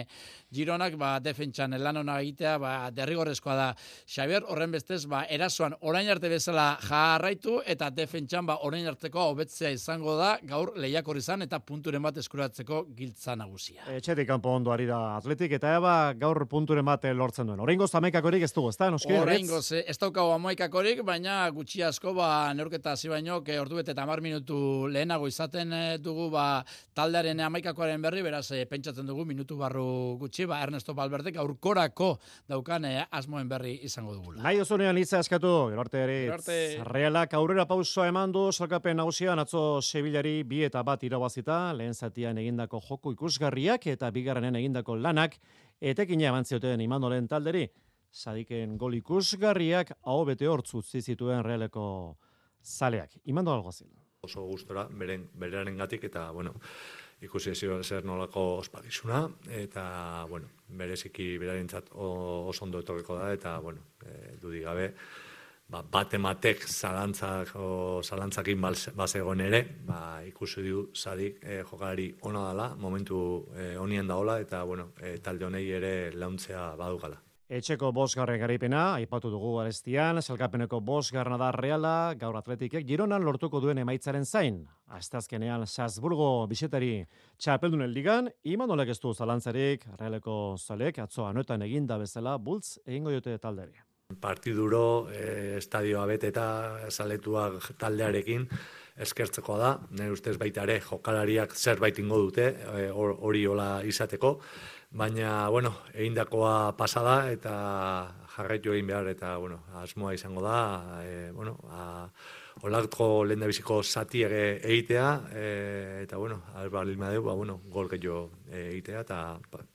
[SPEAKER 46] Gironak ba defentsan lan ona egitea ba derrigorrezkoa da Xavier horren bestez ba erasoan orain arte bezala jarraitu eta defentsan ba orain arteko hobetzea izango da gaur lehiakor izan eta punturen bat eskuratzeko giltza nagusia.
[SPEAKER 8] Etxetik kanpo ondo ari da atletik, eta eba gaur punturen bate lortzen duen. Horrengoz amaikakorik ez dugu, ez da?
[SPEAKER 46] Horrengoz, ez daukago amaikakorik, baina gutxi asko, ba, neurketa hasi baino, ke ordu bete tamar minutu lehenago izaten eh, dugu, ba, taldearen amaikakoaren berri, beraz, e, pentsatzen dugu minutu barru gutxi, ba, Ernesto Balberdek aurkorako daukan e, asmoen berri izango dugu.
[SPEAKER 8] Nahi osunean hitza eskatu, gerarte ere, realak aurrera pausoa eman du, salkapen nagusian, atzo Sevillari bi eta bat irabazita, lehen zatian egindako joko ikusgarriak eta bigarrenen egindako lanak etekina eman zioten Imanolen talderi. Sadiken gol ikusgarriak hau bete hortzu zituen realeko zaleak. Imando algozil.
[SPEAKER 47] Oso gustora beren beraren gatik eta bueno, ikusi ziren zer nolako ospakizuna eta bueno, bereziki berarentzat oso ondo etorriko da eta bueno, e, dudik gabe ba, bat ematek zalantzak o zalantzakin bazegoen ere, ba, ikusi du sadik e, jokalari ona dela, momentu e, onien daola eta bueno, e, talde honei ere launtzea badukala.
[SPEAKER 8] Etxeko bosgarren garaipena, aipatu dugu arestian, salkapeneko bosgarna da reala, gaur atletikek, gironan lortuko duen emaitzaren zain. Aztazkenean, Salzburgo bisetari txapeldunen ligan, iman olek ez du zalantzarik, realeko zalek, atzoa noetan eginda bezala, bultz egingo diote talderi
[SPEAKER 47] partiduro e, estadioa beteta saletuak taldearekin eskertzeko da, nire ustez baita ere jokalariak zerbait ingo dute eh, hori hola izateko, baina, bueno, egindakoa pasada eta jarraitu egin behar eta, bueno, asmoa izango da, e, bueno, a, olakko lehen biziko zati egitea, e, eta, bueno, alba lilma dugu, ba, bueno, gol gehiago egitea eta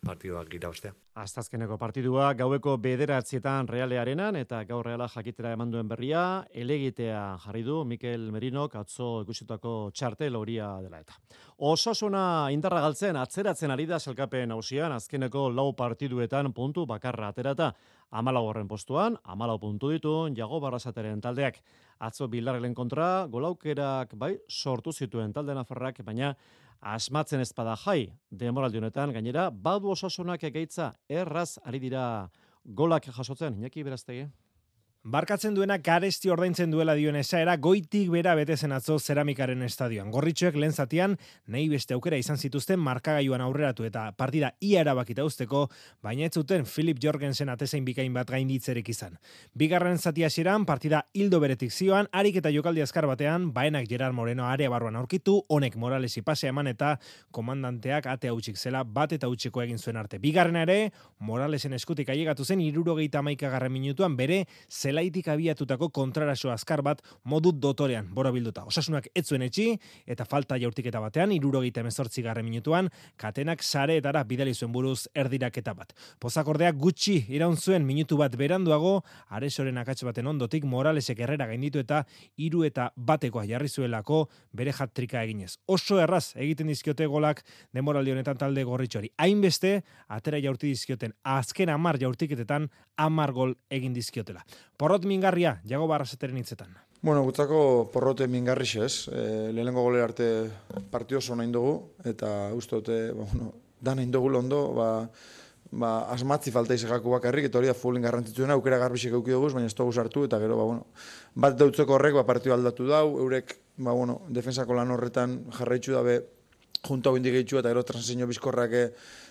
[SPEAKER 47] partiduak irabaztea.
[SPEAKER 8] Aztazkeneko partidua gaueko bederatzietan realearenan eta gaur reala jakitera eman duen berria, elegitea jarri du Mikel Merinok atzo ikusitako txartel horia dela eta. Osasuna indarra galtzen atzeratzen ari da selkapen hausian, azkeneko lau partiduetan puntu bakarra aterata. Amalau horren postuan, amalau puntu ditu, jago barrazateren taldeak. Atzo bilarrelen kontra, golaukerak bai sortu zituen talde nafarrak, baina asmatzen ezpada jai demoraldi honetan gainera badu osasunak egeitza erraz ari dira golak jasotzen Iñaki Beraztegi
[SPEAKER 48] Barkatzen duena garesti ordaintzen duela dioen esaera goitik bera betezen atzo zeramikaren estadioan. Gorritxoek lehen zatian, nahi beste aukera izan zituzten markagailuan aurreratu eta partida ia erabakita usteko, baina ez zuten Philip Jorgensen atezain bikain bat gainditzerek izan. Bigarren zati hasieran partida hildo beretik zioan, harik eta jokaldi azkar batean, baenak Gerard Moreno area barruan aurkitu, honek Moralesi pase eman eta komandanteak ate hautsik zela bat eta utziko egin zuen arte. Bigarren ere, Moralesen eskutik ailegatu zen irurogeita maikagarren minutuan bere zela zelaitik abiatutako kontraraso azkar bat modu dotorean bora bilduta. Osasunak etzuen etxi eta falta jaurtiketa batean, irurogeita emezortzi garre minutuan, katenak sareetara bidali zuen buruz erdiraketa bat. Pozakordea gutxi iraun zuen minutu bat beranduago, aresoren akatz baten ondotik Moralesek errera gainditu eta hiru eta batekoa jarri zuelako bere jatrika eginez. Oso erraz egiten dizkiote golak demoraldi honetan talde gorritxori. Hainbeste, atera jaurti dizkioten azken amar jaurtiketetan amar gol egin dizkiotela. Porrot mingarria, jago barrazeteren hitzetan.
[SPEAKER 49] Bueno, gutzako porrote mingarri ez. E, lehenengo gole arte partio oso nahi dugu, eta uste dute, ba, bueno, da nahi dugu londo, ba, ba, asmatzi falta izagako bakarrik, eta hori da fulin garrantzitsuena, aukera garbixek euki dugu, baina ez dugu sartu, eta gero, ba, bueno, bat dautzeko horrek, ba, partio aldatu dau, eurek, ba, bueno, defensako lan horretan jarraitzu dabe, junta hau indigeitu, eta gero transizio bizkorrak eh,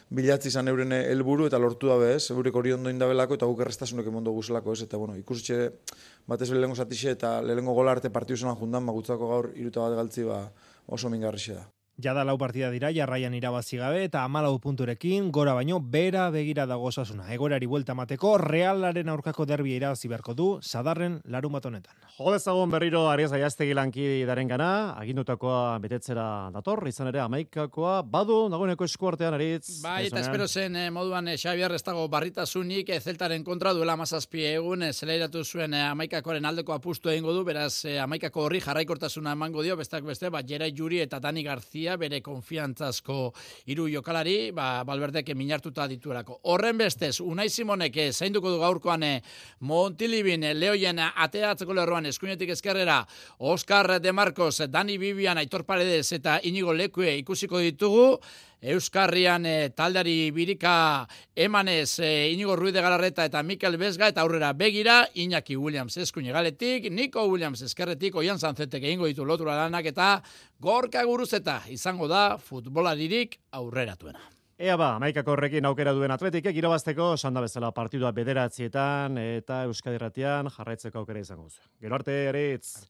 [SPEAKER 49] bilatzi izan euren helburu eta lortu dabe, ez? Eurek hori ondo indabelako eta guk errestasunak emondo guzelako, ez? Eta, bueno, ikusitxe batez lehengo zatixe eta lehengo gola arte partiu zelan jundan, magutzako gaur iruta bat galtzi, ba, oso mingarrixe da.
[SPEAKER 48] Jada lau partida dira, jarraian irabazi gabe eta amalau punturekin, gora baino, bera begira dago osasuna. Egorari buelta mateko, realaren aurkako derbia irabazi beharko du, sadarren larun bat honetan.
[SPEAKER 8] Jodezagun berriro Arias Aiaztegi lanki daren gana, agindutakoa betetzera dator, izan ere amaikakoa, badu, dagoeneko eskuartean aritz.
[SPEAKER 46] Bai, eta espero zen eh, moduan eh, Xabier ez dago barritasunik eh, zeltaren kontra duela mazazpi egun, eh, zelairatu zuen eh, amaikakoaren aldeko apustu egingo du, beraz eh, amaikako horri jarraikortasuna emango dio, bestak beste, bat Jera Juri eta Dani Garzia bere konfiantzazko hiru jokalari, ba, balberdeke minartuta dituelako. Horren bestez, Unai Simonek eh, zainduko du gaurkoan eh, Montilibin eh, lehoien ateatzeko lerroan eskuinetik eskerrera, Oscar De Marcos, Dani Bibian, Aitor Paredes eta Inigo Lekue ikusiko ditugu, Euskarrian e, taldari birika emanez e, Inigo Ruide Galarreta eta Mikel Bezga eta aurrera begira Iñaki Williams eskuine galetik, Nico Williams eskerretik, Oian Zanzetek egingo ditu lotura lanak eta gorka guruzeta izango da futbolaririk aurreratuena.
[SPEAKER 8] Ea ba, maikako horrekin aukera duen atletik, irabazteko, sanda bezala partidua bederatzietan eta Euskadirratian jarraitzeko aukera izango zu. Gero arte, eritz,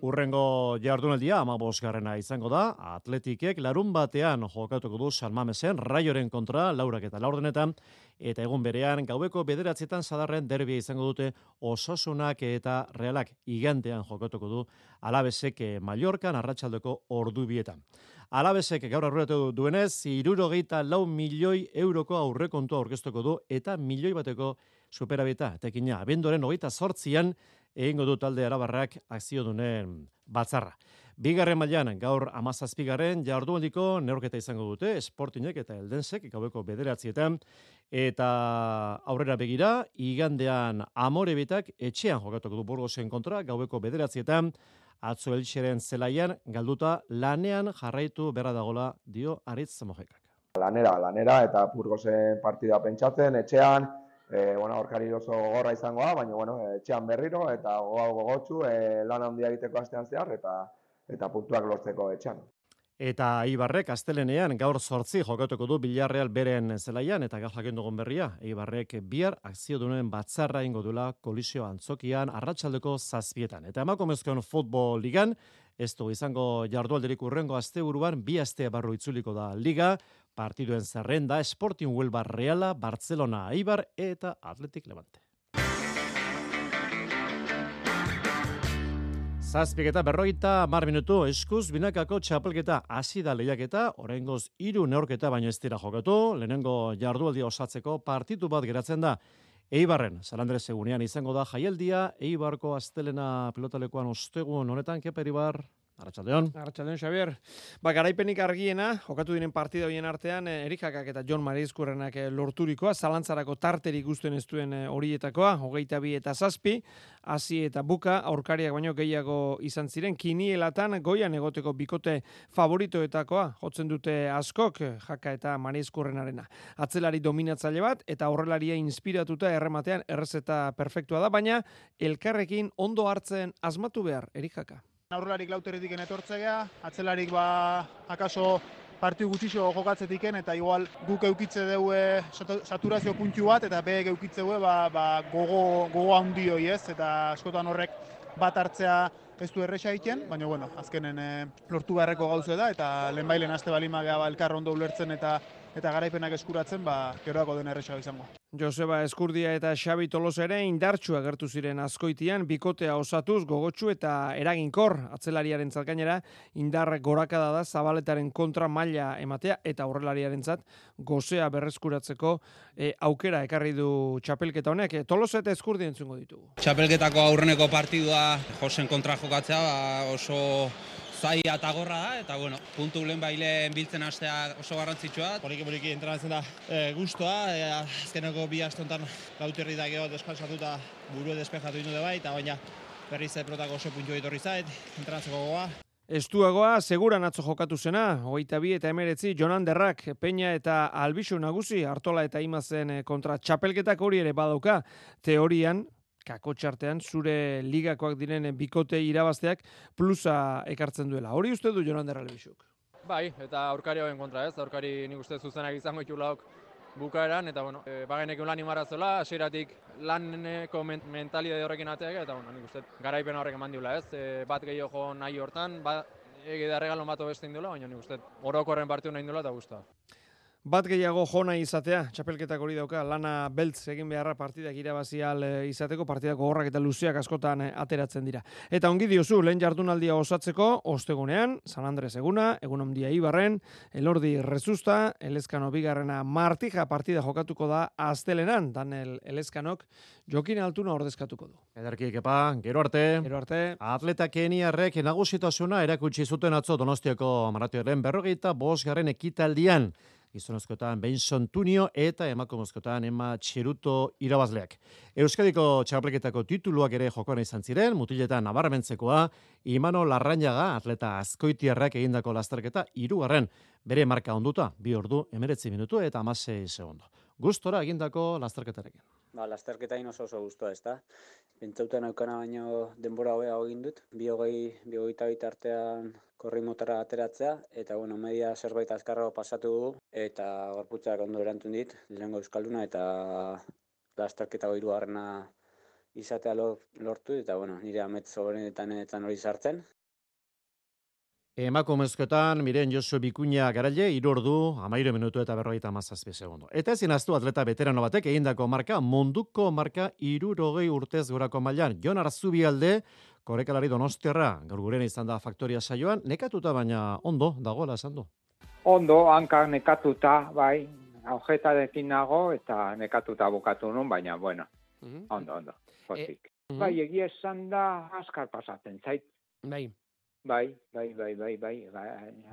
[SPEAKER 8] urrengo jardunaldia, ama bosgarrena izango da, atletikek larun batean jokatuko du salmamesen, raioren kontra, laurak eta laurdenetan, eta egun berean, gaueko bederatzietan sadarren derbia izango dute osasunak eta realak igantean jokatuko du alabesek Mallorcan arratsaldeko ordu bietan. Alabesek gaur aurretu duenez, irurogeita lau milioi euroko aurrekontua aurkeztuko du eta milioi bateko superabita. Tekina, abendoren hogeita sortzian, egingo du talde arabarrak akzio dunen batzarra. Bigarren mailan gaur amazazpigarren jardualdiko neorketa izango dute, esportinek eta eldensek, gaueko bederatzietan, eta aurrera begira, igandean amore bitak etxean jokatuko du burgozen kontra, gaueko bederatzietan, atzo elxeren zelaian galduta lanean jarraitu berra dagola dio Aritz Zamojekak.
[SPEAKER 50] Lanera, lanera eta Burgosen partida pentsatzen etxean, e, bueno, aurkari oso gorra izango da, baina bueno, etxean berriro eta gogo gogotsu e, lan handia egiteko astean zehar eta eta puntuak lortzeko etxean.
[SPEAKER 8] Eta Ibarrek astelenean gaur sortzi jokatuko du Bilarreal beren zelaian eta gaur jakin dugun berria. Ibarrek bihar akzio duen batzarra ingo dula kolisio antzokian arratsaldeko zazpietan. Eta emakumezkoen futbol ligan, ez du izango jardualderik urrengo asteburuan bi aste barru itzuliko da liga, partiduen zerrenda, Sporting Huelva Reala, Barcelona, Ibar eta Atletik Levante. Zazpik eta berroita mar minutu eskuz binakako txapelketa hasi da lehiaketa, oraingoz hiru neorketa baino ez dira jokatu, lehenengo jardualdia osatzeko partitu bat geratzen da. Eibarren, Salandre Segunean izango da jaialdia, Eibarko astelena pilotalekoan ostegun honetan, keperibar, Arratxaldeon.
[SPEAKER 51] Arratxaldeon, Xavier. Ba, garaipenik argiena, jokatu diren partida hoien artean, eh, Erikakak eta John Marizkurrenak eh, lorturikoa, zalantzarako tarterik guztuen ez duen eh, horietakoa, hogeita bi eta zazpi, hasi eta buka, aurkariak baino gehiago izan ziren, kinielatan goian egoteko bikote favoritoetakoa, jotzen dute askok, jaka eta Marizkurrenarena. Atzelari dominatzaile bat, eta horrelaria inspiratuta errematean errezeta perfektua da, baina elkarrekin ondo hartzen asmatu behar, Erikaka.
[SPEAKER 45] Aurrelarik lauterritik etortzea, atzelarik ba, akaso partiu gutxixo jokatzetik eta igual guk eukitze dugu saturazio puntu bat, eta behek eukitze dugu ba, ba, gogo, gogo handi hoi ez, eta askotan horrek bat hartzea ez du erresa egiten, baina bueno, azkenen e, lortu beharreko gauze da, eta lehen bailen azte balimagea ba, elkar ondo ulertzen eta eta garaipenak eskuratzen, ba, geroako den erresa izango.
[SPEAKER 51] Joseba Eskurdia eta Xabi Tolos ere indartsu agertu ziren azkoitian, bikotea osatuz, gogotsu eta eraginkor, atzelariaren zalkainera, indar gorakada da zabaletaren kontra maila ematea, eta horrelariaren zat, gozea berreskuratzeko e, aukera ekarri du txapelketa honek. E, Tolos eta Eskurdia entzungo ditugu.
[SPEAKER 52] Txapelketako aurreneko partidua Josen kontra jokatzea ba, oso zai eta gorra da, eta bueno, puntu lehen bailen biltzen hastea oso garrantzitsua.
[SPEAKER 53] Poliki poliki entrenatzen da e, guztua, e, azkeneko bi astontan gauterri da geho deskalsatuta buru despejatu indu bai, eta baina berriz protako oso puntu etorri zait, entrenatzeko gogoa.
[SPEAKER 51] Estuagoa, seguran atzo jokatu zena, hogeita bi eta emeretzi, Jonan Derrak, Peña eta Albisu nagusi, Artola eta Imazen eh, kontra txapelketak hori ere badauka, teorian, kako txartean, zure ligakoak diren bikote irabazteak plusa ekartzen duela. Hori uste du Jonan Derra Albisuk?
[SPEAKER 54] Bai, eta aurkari hauen kontra ez, aurkari nik uste zuzenak izango itxulaok bukaeran, eta bueno, e, bagenekin lan imarazola, hasieratik laneko men mentalidade horrekin ateak, eta bueno, nik uste garaipen horrek eman diula ez, e, bat gehiago nahi hortan, ba, egi da regalo bat beste indula, baina nik uste orokorren partiu nahi indula eta guztua.
[SPEAKER 51] Bat gehiago jona izatea, txapelketak hori dauka, lana beltz egin beharra partidak irabazial eh, izateko, partidak gogorrak eta luziak askotan eh, ateratzen dira. Eta ongi diozu, lehen jardunaldia osatzeko, ostegunean, San Andres eguna, egun ondia Ibarren, Elordi Rezusta, Elezkano bigarrena Martija partida jokatuko da astelenan, Daniel Elezkanok, Jokin Altuna ordezkatuko du.
[SPEAKER 8] Ederki kepa, gero arte.
[SPEAKER 51] Gero arte.
[SPEAKER 8] Atleta Keniarrek nagusitasuna erakutsi zuten atzo Donostiako maratioaren berrogeita bosgarren ekitaldian gizonezkoetan Benson Tunio eta emakumezkoetan Emma Txeruto irabazleak. Euskadiko txapelketako tituluak ere jokoan izan ziren, mutiletan nabarmentzekoa, Imano Larrañaga, atleta azkoitiarrak egindako lasterketa, irugarren bere marka onduta, bi ordu, emeretzi minutu eta amasei segundo. Gustora egindako lasterketarekin.
[SPEAKER 55] Ba, lasterketa oso oso guztua ez da. Aukana baino denbora hobea egin dut. Bi hogei, bi hogei artean korri motara ateratzea, eta bueno, media zerbait azkarrago pasatu dugu, eta gorputzak ondo erantun dit, lehenko euskalduna, eta lasterketa goiru harrena izatea lortu, eta bueno, nire ametz soberenetan hori sartzen,
[SPEAKER 8] Emakumezkoetan, miren Josu Bikuña garaile, irordu, amairu minutu eta berrogeita mazazpi segundo. Eta ezin aztu atleta veterano batek egindako marka, munduko marka irurogei urtez gorako mailan. Jon Arzubi alde, korekalari donostiarra, gaur guren izan da faktoria saioan, nekatuta baina ondo, dagoela esan du.
[SPEAKER 56] Ondo, hanka nekatuta, bai, aujeta dekin nago, eta nekatuta bukatu nun, baina, bueno, mhm. ondo, ondo, pozik. E, bai, egia esan da, askar pasatzen, zait.
[SPEAKER 51] Bai.
[SPEAKER 56] Bai, bai, bai, bai, bai, bai,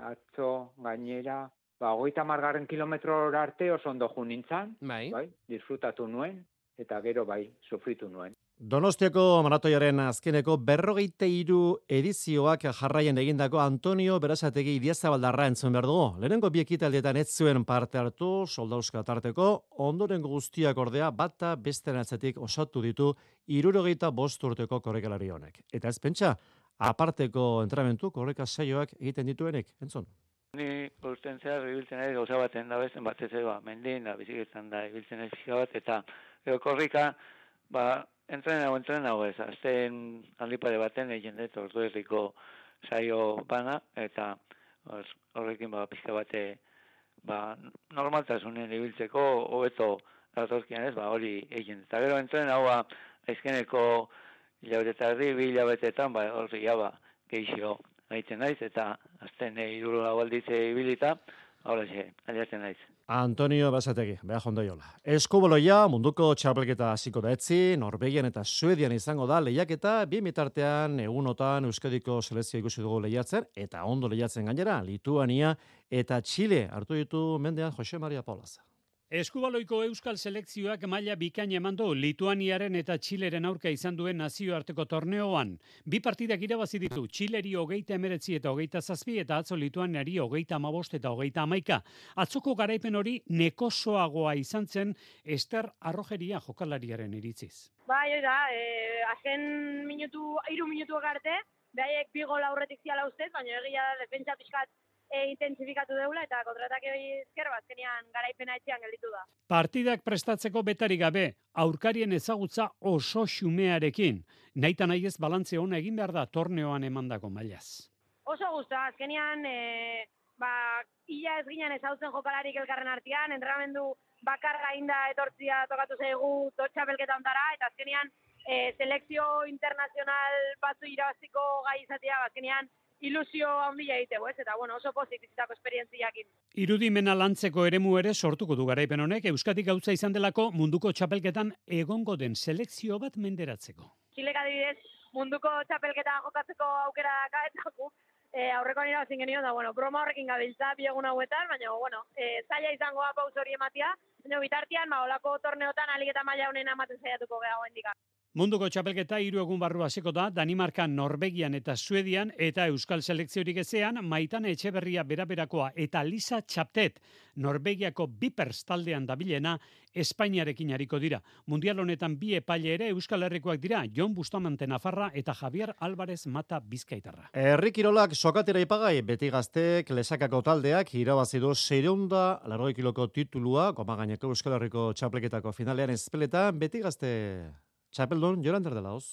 [SPEAKER 56] atzo gainera, ba, goita margarren kilometro arte oso ondo ju nintzen,
[SPEAKER 51] bai.
[SPEAKER 56] bai, disfrutatu nuen, eta gero bai, sufritu nuen.
[SPEAKER 8] Donostiako maratoiaren azkeneko berrogeite iru edizioak jarraien egindako Antonio Berasategi idiazabaldarra entzun behar dugu. Lehenengo biekitaldietan ez zuen parte hartu, soldauska tarteko, ondoren guztiak ordea bata beste atzetik osatu ditu irurogeita bost urteko korrekalari honek. Eta ez pentsa, aparteko entramentu korreka saioak egiten dituenek, entzun?
[SPEAKER 57] Ni urten zehar ibiltzen ari gauza baten da bezen bat ba, mendin da, biziketan da, ibiltzen ez bat, eta gero korrika, ba, entren hau, entren hau ez, azten aldipare baten egin dut, ordu erriko saio bana, eta horrekin ba, pizka bate, ba, normaltasunen ibiltzeko, hobeto, datorkian ez, ba, hori egin. Eta gero entren hau, ba, ezkeneko, hilabete eta erdi, bi hilabetetan, ba, horri jaba, geixo gaitzen naiz, eta azten e, iruro alditze ibilita, xe, aliatzen naiz.
[SPEAKER 8] Antonio Basategi, beha jondo jola. Eskuboloia, munduko txapelketa hasiko da etzi, Norvegian eta Suedian izango da lehiaketa, bi mitartean egunotan Euskadiko selezio ikusi dugu lehiatzen, eta ondo lehiatzen gainera, Lituania eta Chile hartu ditu mendean Jose Maria Paulaza.
[SPEAKER 58] Eskubaloiko euskal selekzioak maila bikain emandu Lituaniaren eta Txileren aurka izan duen nazioarteko torneoan. Bi partidak irabazi ditu Txileri hogeita emeretzi eta hogeita zazpi eta atzo Lituaniari hogeita amabost eta hogeita amaika. Atzoko garaipen hori nekosoagoa izan zen Ester Arrojeria jokalariaren iritziz.
[SPEAKER 59] Bai, da, e, azken minutu, iru minutu agarte, behaiek bi gola aurretik ziala ustez, baina egia da defentsa pixkat e, intensifikatu deula eta kontratak hori ezker bazkenian garaipena etxean gelditu da.
[SPEAKER 58] Partidak prestatzeko betari gabe, aurkarien ezagutza oso xumearekin. Naita nahi ez balantze hona egin behar da torneoan emandako mailaz.
[SPEAKER 59] Oso guzta, azkenian, e, ba, illa ez ginen ezautzen jokalarik elkarren artean, entrenamendu bakarra inda etortzia tokatu zaigu totxapelketa ontara, eta azkenian e, selekzio internazional batzu irabaziko gai izatea, azkenian ilusio handia egiteko, ez? Eta bueno, oso pozik bizitako esperientziakin.
[SPEAKER 58] Irudimena lantzeko eremu ere sortuko du garaipen honek Euskadik gautza izan delako munduko txapelketan egongo den selekzio bat menderatzeko.
[SPEAKER 59] Txilek adibidez, munduko txapelketa jokatzeko aukera gu e, aurreko nira bazin genio, da, bueno, broma horrekin gabiltza biegun hauetan, baina, bueno, e, zaila izango pauz hori ematia, baina bitartian, ba, olako torneotan alik eta maila honen amaten zaiatuko geha
[SPEAKER 58] Munduko txapelketa hiru egun barru hasiko da Danimarka, Norvegian eta Suedian eta Euskal selekziorik ezean Maitane Etxeberria beraberakoa eta Lisa Chaptet Norvegiako Bipers taldean dabilena Espainiarekin hariko dira. Mundial honetan bi epaile ere Euskal Herrikoak dira Jon Bustamante Nafarra eta Javier Álvarez Mata Bizkaitarra.
[SPEAKER 8] Herri Kirolak sokatera ipagai beti gaztek lesakako taldeak irabazi du 600 kiloko titulua goma gaineko Euskal Herriko txapelketako finalean ezpeleta beti gazte Txapeldun, joran dela hoz?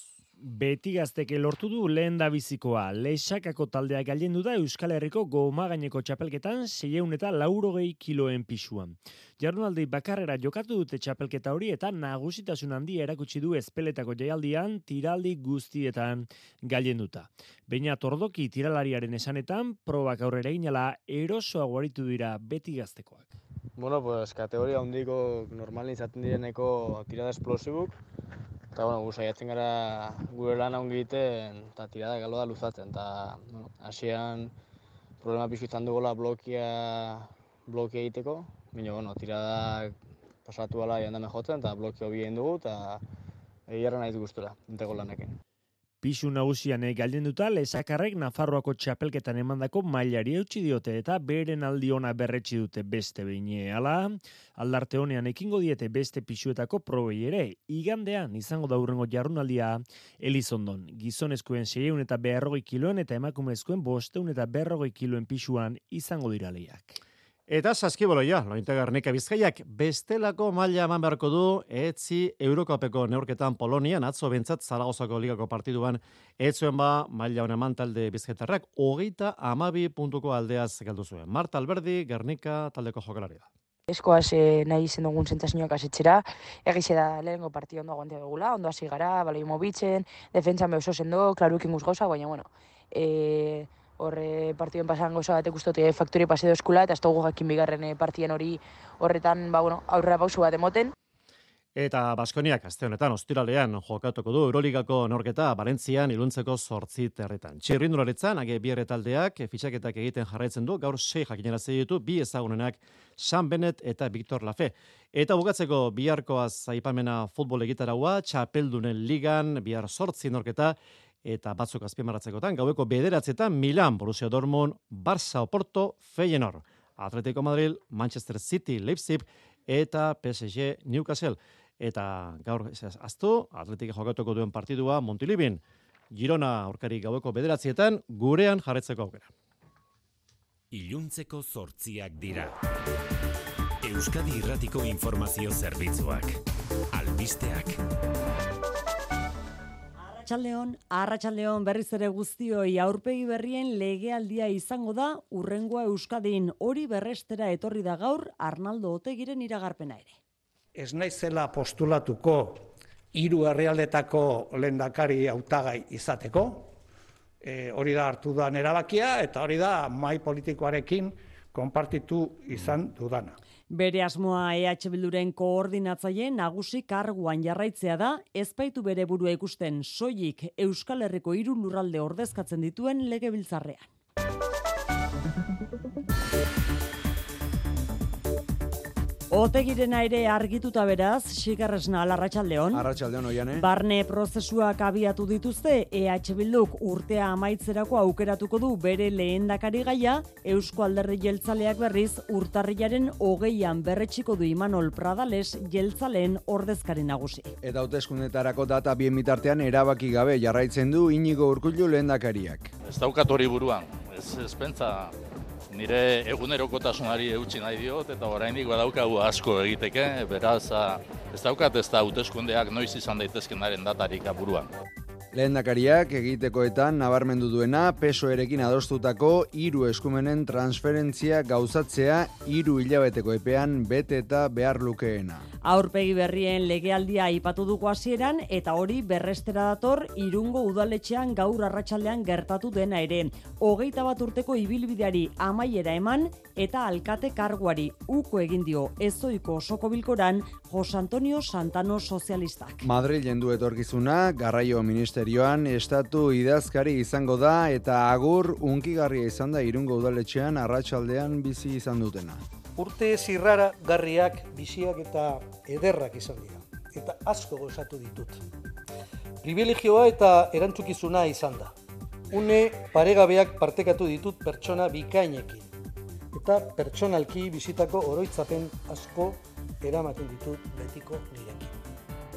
[SPEAKER 60] Beti gazteke lortu du lehen da bizikoa. Leixakako taldea galen da Euskal Herriko goma gaineko txapelketan seieun eta laurogei kiloen pisuan. Jarnaldi bakarrera jokatu dute txapelketa hori eta nagusitasun handi erakutsi du ezpeletako jaialdian tiraldi guztietan galen duta. Baina tordoki tiralariaren esanetan, probak aurrera inala erosoa guaritu dira beti gaztekoak.
[SPEAKER 51] Bueno, pues kategoria handiko normalin izaten direneko tirada esplosibuk, Eta, bueno, saiatzen gara gure lan ongi egiten eta tirada galo da luzatzen. Eta, bueno, asian problema pixu izan dugola blokia, blokia egiteko. Baina, bueno, tirada pasatu gala jandame jotzen eta blokio bien dugu eta egiarra nahi guztura, inteko lanekin.
[SPEAKER 60] Pisu nagusian galden duta lesakarrek Nafarroako txapelketan emandako mailari eutxi diote eta beren aldi ona berretsi dute beste behin ala. Aldarte honean ekingo diete beste pisuetako probei ere. Igandean izango da hurrengo jarrunaldia Elizondon. Gizonezkoen 600 eta berrogei kiloen eta emakumezkoen bosteun eta berrogei kiloen pisuan izango dira lehiak.
[SPEAKER 8] Eta saskiboloia, lointegar neka bizkaiak, bestelako maila eman beharko du, etzi Eurokopeko neurketan Polonian, atzo bentsat Zaragozako ligako partiduan, etzuen ba, maila honen mantalde bizkaitarrak, hogeita amabi puntuko aldeaz galdu zuen. Marta Alberdi, Gernika, taldeko jokalari da.
[SPEAKER 61] Eskoaz eh, nahi izen dugun zentazioak asetzera, egize da lehenko partio ondo aguantea dugula, ondo hasi gara, baloi mobitzen, defentsan behoso zendo, klarukin guzgoza, baina bueno, eh, horre partiduen pasan goza batek ustote faktori pase eskula, eta ez dugu jakin bigarren eh, partien hori horretan ba, bueno, aurrera pausu bat emoten.
[SPEAKER 8] Eta Baskoniak azte honetan ostiralean jokatuko du Euroligako norketa Valentzian iluntzeko sortzi terretan. Txirrindularitzan, age biere taldeak fitxaketak egiten jarraitzen du, gaur sei jakinera ditu bi ezagunenak San Benet eta Victor Lafe. Eta bukatzeko biharkoa zaipamena futbol egitaraua, txapeldunen ligan, bihar sortzi norketa, eta batzuk azpimarratzekotan, gaueko bederatzetan Milan, Borussia Dortmund, Barça, Oporto, Feyenoord, Atletico Madrid, Manchester City, Leipzig eta PSG Newcastle. Eta gaur aztu, Atletico jokatuko duen partidua Montilibin, Girona aurkari gaueko bederatzietan, gurean jarretzeko aukera.
[SPEAKER 1] Iluntzeko zortziak dira. Euskadi Irratiko Informazio Zerbitzuak. Albisteak.
[SPEAKER 2] Arratxaldeon, Arratxaldeon berriz ere guztioi aurpegi berrien legealdia izango da urrengoa Euskadin hori berrestera etorri da gaur Arnaldo Otegiren iragarpena ere.
[SPEAKER 62] Ez naizela postulatuko hiru herrialdetako lehendakari hautagai izateko, e, hori da hartu da erabakia eta hori da mai politikoarekin konpartitu izan dudana.
[SPEAKER 2] Bere asmoa EH Bilduren koordinatzaile nagusi karguan jarraitzea da, ezpaitu bere burua ikusten soilik Euskal Herriko hiru lurralde ordezkatzen dituen legebiltzarrean. Otegiren aire argituta beraz, xikarresna alarratxaldeon.
[SPEAKER 7] Arratxaldeon oian,
[SPEAKER 2] Barne prozesuak abiatu dituzte, EH Bilduk urtea amaitzerako aukeratuko du bere lehendakari gaia, Eusko Alderri Jeltzaleak berriz urtarrilaren hogeian berretxiko du Imanol Pradales Jeltzaleen ordezkari nagusi.
[SPEAKER 7] Eta hauteskundetarako data bien bitartean erabaki gabe jarraitzen du inigo urkullu lehendakariak.
[SPEAKER 4] Ez daukat hori buruan, ez, ez pentsa nire egunerokotasunari eutxi nahi diot, eta oraindik badaukagu asko egiteke, beraz, ez daukat ez da hauteskundeak noiz izan daitezkenaren datarik aburuan.
[SPEAKER 7] Lehendakariak egitekoetan nabarmendu duena peso erekin adostutako hiru eskumenen transferentzia gauzatzea hiru hilabeteko epean bete eta behar lukeena.
[SPEAKER 2] Aurpegi berrien legealdia aipatu dugu hasieran eta hori berrestera dator irungo udaletxean gaur arratsaldean gertatu dena ere. Hogeita bat urteko ibilbideari amaiera eman eta alkate karguari uko egin dio ezoiko osoko bilkoran Jos Antonio Santano sozialistak.
[SPEAKER 7] Madrid jendu etorkizuna, garraio ministerioan, estatu idazkari izango da eta agur unkigarria izan da irungo udaletxean arratsaldean bizi izan dutena.
[SPEAKER 6] Urte zirrara garriak, biziak eta ederrak izan dira. Eta asko gozatu ditut. Privilegioa eta erantzukizuna izan da. Une paregabeak partekatu ditut pertsona bikainekin. Eta pertsonalki bizitako oroitzapen asko eramaten ditut betiko nirekin.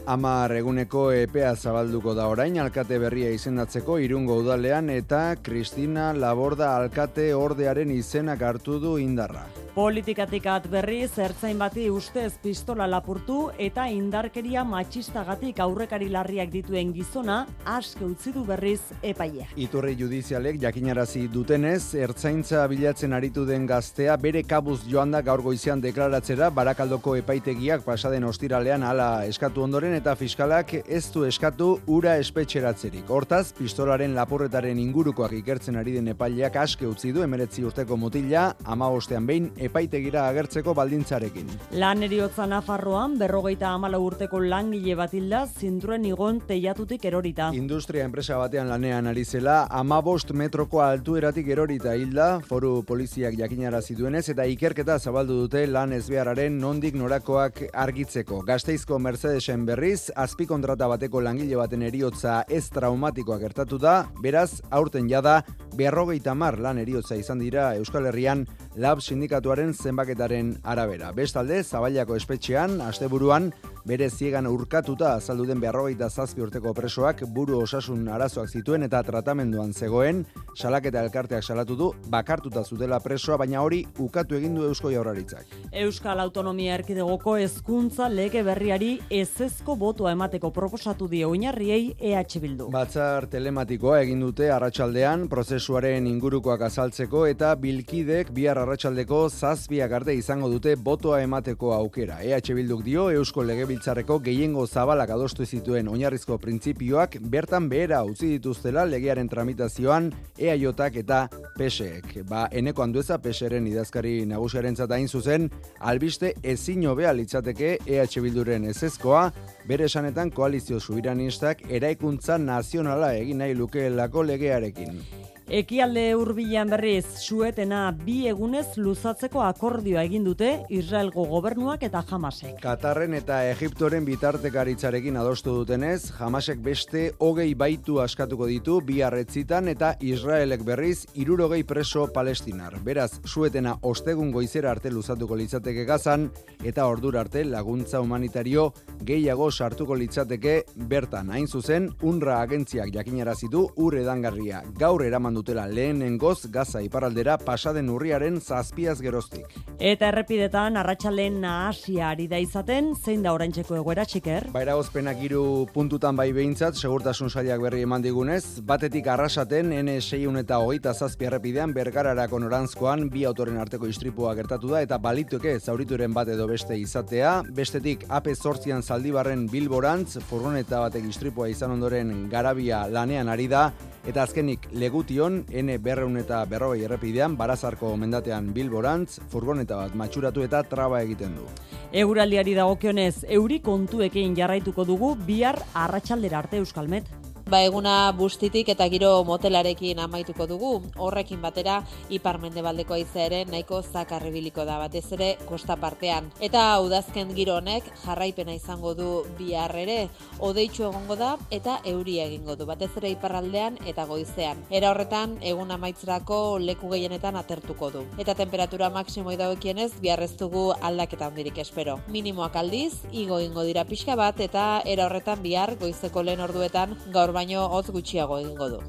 [SPEAKER 7] Amar eguneko EPEA zabalduko da orain alkate berria izendatzeko irungo udalean eta Kristina Laborda alkate ordearen izenak hartu du indarra.
[SPEAKER 2] Politikatik at berri zertzain bati ustez pistola lapurtu eta indarkeria matxistagatik aurrekari larriak dituen gizona aske utzi du berriz epaia.
[SPEAKER 7] Iturri judizialek jakinarazi dutenez, ertzaintza bilatzen aritu den gaztea bere kabuz joan da gaur goizean deklaratzera barakaldoko epaitegiak pasaden ostiralean hala eskatu ondoren eta fiskalak ez du eskatu ura espetxeratzerik. Hortaz, pistolaren lapurretaren ingurukoak ikertzen ari den epaileak aske utzi du emeretzi urteko mutila, ama ostean behin epaitegira agertzeko baldintzarekin.
[SPEAKER 2] Lan eriotza Nafarroan berrogeita amala urteko langile bat hilda zindruen igon teiatutik erorita.
[SPEAKER 7] Industria enpresa batean lanean ari zela, amabost metroko altueratik erorita hilda, foru poliziak jakinara zituenez, eta ikerketa zabaldu dute lan ezbehararen nondik norakoak argitzeko. Gasteizko Mercedesen berriz, azpi kontrata bateko langile baten eriotza ez traumatikoa gertatu da, beraz, aurten jada, berrogeita mar lan eriotza izan dira Euskal Herrian lab sindikatuaren zenbaketaren arabera. Bestalde, Zabaiako espetxean, asteburuan, bere ziegan urkatuta azaldu den beharrogeita zazpi urteko presoak buru osasun arazoak zituen eta tratamenduan zegoen, salaketa elkarteak salatu du, bakartuta zutela presoa, baina hori ukatu egin du Eusko Jaurlaritzak.
[SPEAKER 2] Euskal Autonomia Erkidegoko hezkuntza lege berriari ezezko botoa emateko proposatu die oinarriei EH Bildu.
[SPEAKER 7] Batzar telematikoa egin dute arratsaldean prozesuaren ingurukoak azaltzeko eta bilkidek bihar arratsaldeko zazpiak arte izango dute botoa emateko aukera. EH Bilduk dio Eusko Legebiltzarreko gehiengo zabalak adostu zituen oinarrizko printzipioak bertan behera utzi dituztela legearen tramitazioan EAJak eta PSEek. Ba, eneko handueza PSEren idazkari nagusiaren hain zuzen, albiste ezin hobea litzateke EH Bilduren ezezkoa, bere esanetan koalizio subiranistak eraikuntza nazionala egin nahi lukeelako legearekin.
[SPEAKER 2] Ekialde hurbilan berriz, suetena bi egunez luzatzeko akordioa egin dute Israelgo gobernuak eta Hamasek.
[SPEAKER 7] Katarren eta Egiptoren bitartekaritzarekin adostu dutenez, Hamasek beste hogei baitu askatuko ditu bi arretzitan eta Israelek berriz irurogei preso palestinar. Beraz, suetena ostegun goizera arte luzatuko litzateke gazan eta ordura arte laguntza humanitario gehiago sartuko litzateke bertan. Hain zuzen, UNRWA agentziak jakinarazitu ur edangarria gaur eraman dutela lehenengoz gaza iparraldera pasaden urriaren zazpiaz geroztik.
[SPEAKER 2] Eta errepidetan arratsalleen nahasia ari da izaten, zein da oraintzeko egoera txiker?
[SPEAKER 7] Baira gozpenak iru puntutan bai behintzat, segurtasun sariak berri eman digunez, batetik arrasaten N6 eta hogeita zazpi errepidean bergararako norantzkoan bi autoren arteko istripua gertatu da eta balituke zaurituren bat edo beste izatea, bestetik AP zortzian zaldibarren bilborantz, furgoneta batek istripua izan ondoren garabia lanean ari da, Eta azkenik legution N berreun eta berrogei errepidean barazarko mendatean bilborantz, furgoneta bat matxuratu eta traba egiten du.
[SPEAKER 2] Euraldiari dagokionez, euri kontuekin jarraituko dugu bihar arratsaldera arte euskalmet.
[SPEAKER 10] Ba eguna bustitik eta giro motelarekin amaituko dugu. Horrekin batera iparmendebaldeko haize ere nahiko zakarribiliko da batez ere kosta partean. Eta udazken giro honek jarraipena izango du bihar ere, odeitzu egongo da eta euria egingo du batez ere iparraldean eta goizean. Era horretan egun amaitzerako leku gehienetan atertuko du. Eta temperatura maksimoi daukienez bihar ez dugu aldaketa handirik espero. Minimoak aldiz, igo ingo dira pixka bat eta era horretan bihar goizeko lehen orduetan gaur baino hotz gutxiago egingo du.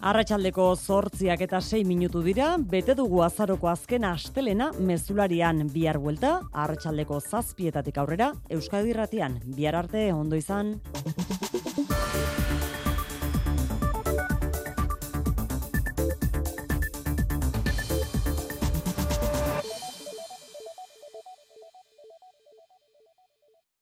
[SPEAKER 2] Arratsaldeko zortziak eta sei minutu dira, bete dugu azaroko azken astelena mezularian bihar buelta, arratsaldeko zazpietatik aurrera, Euskadi Ratian, bihar arte ondo izan.